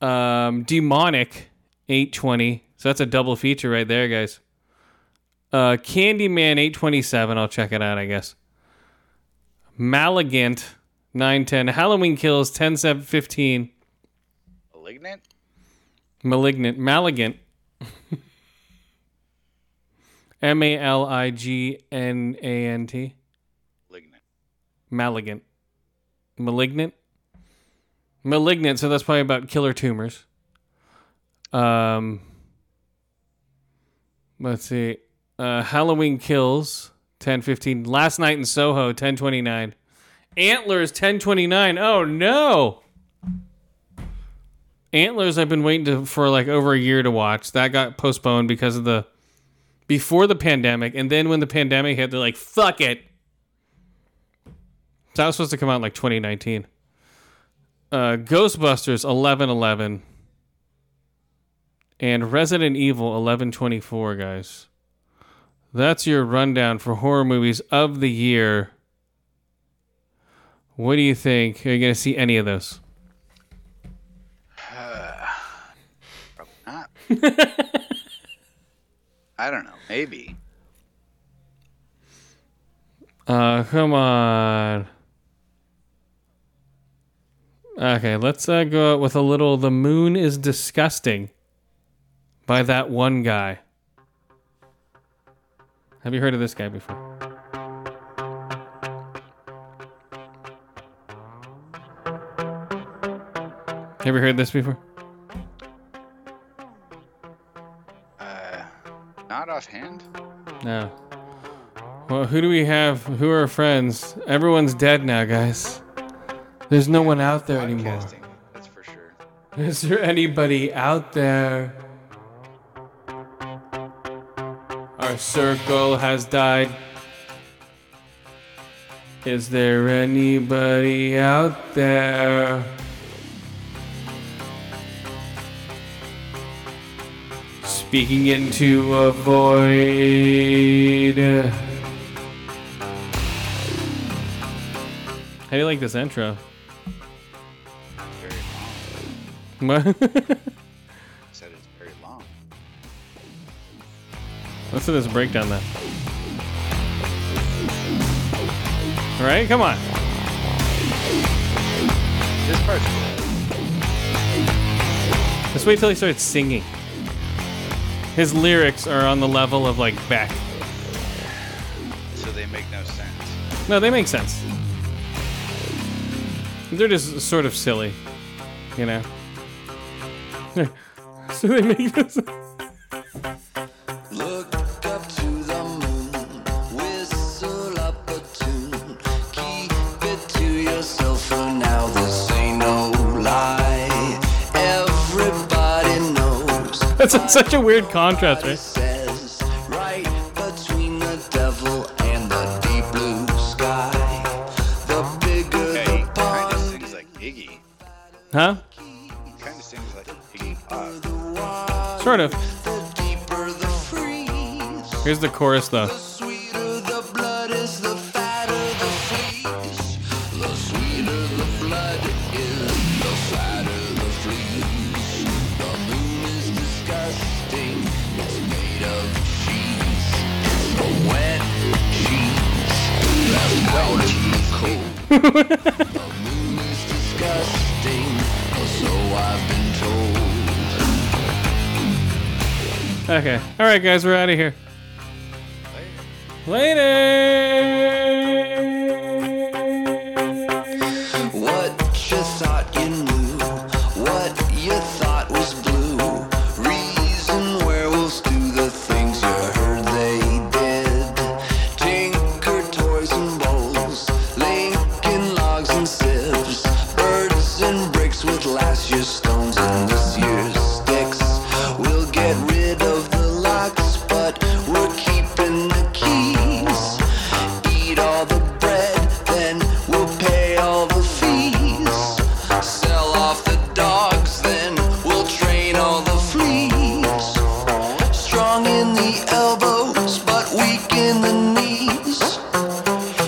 Um, Demonic 820. So that's a double feature right there, guys. Uh, Candyman 827. I'll check it out, I guess. Maligant 910. Halloween Kills 10 7 15. Malignant? Malignant. Maligant. M A L I G N A N T. Malignant. Maligant. Malignant? Malignant, so that's probably about killer tumors. Um Let's see. Uh, Halloween Kills, 1015. Last Night in Soho, 1029. Antlers, 1029. Oh, no. Antlers, I've been waiting to, for like over a year to watch. That got postponed because of the. Before the pandemic. And then when the pandemic hit, they're like, fuck it. That was supposed to come out in like 2019. Uh, Ghostbusters, 1111 and Resident Evil 1124, guys. That's your rundown for horror movies of the year. What do you think? Are you going to see any of those? Probably not. I don't know. Maybe. Uh, come on. Okay, let's uh, go out with a little The Moon is Disgusting by that one guy. Have you heard of this guy before? Have you heard this before? Uh, not offhand. No. Well, who do we have? Who are our friends? Everyone's dead now, guys. There's no one out there anymore. Podcasting, that's for sure. Is there anybody out there? Circle has died. Is there anybody out there? Speaking into a void. How do you like this intro? What? Let's do this breakdown then. All right, come on. This part's. Let's wait till he starts singing. His lyrics are on the level of like Beck. So they make no sense. No, they make sense. They're just sort of silly, you know. so they make this. Look kind of pond, sings like Iggy. Huh? Kind of sings like Iggy Pop. Sort of. the deeper the freeze. Here's the chorus though. Right, guys, we're out of here.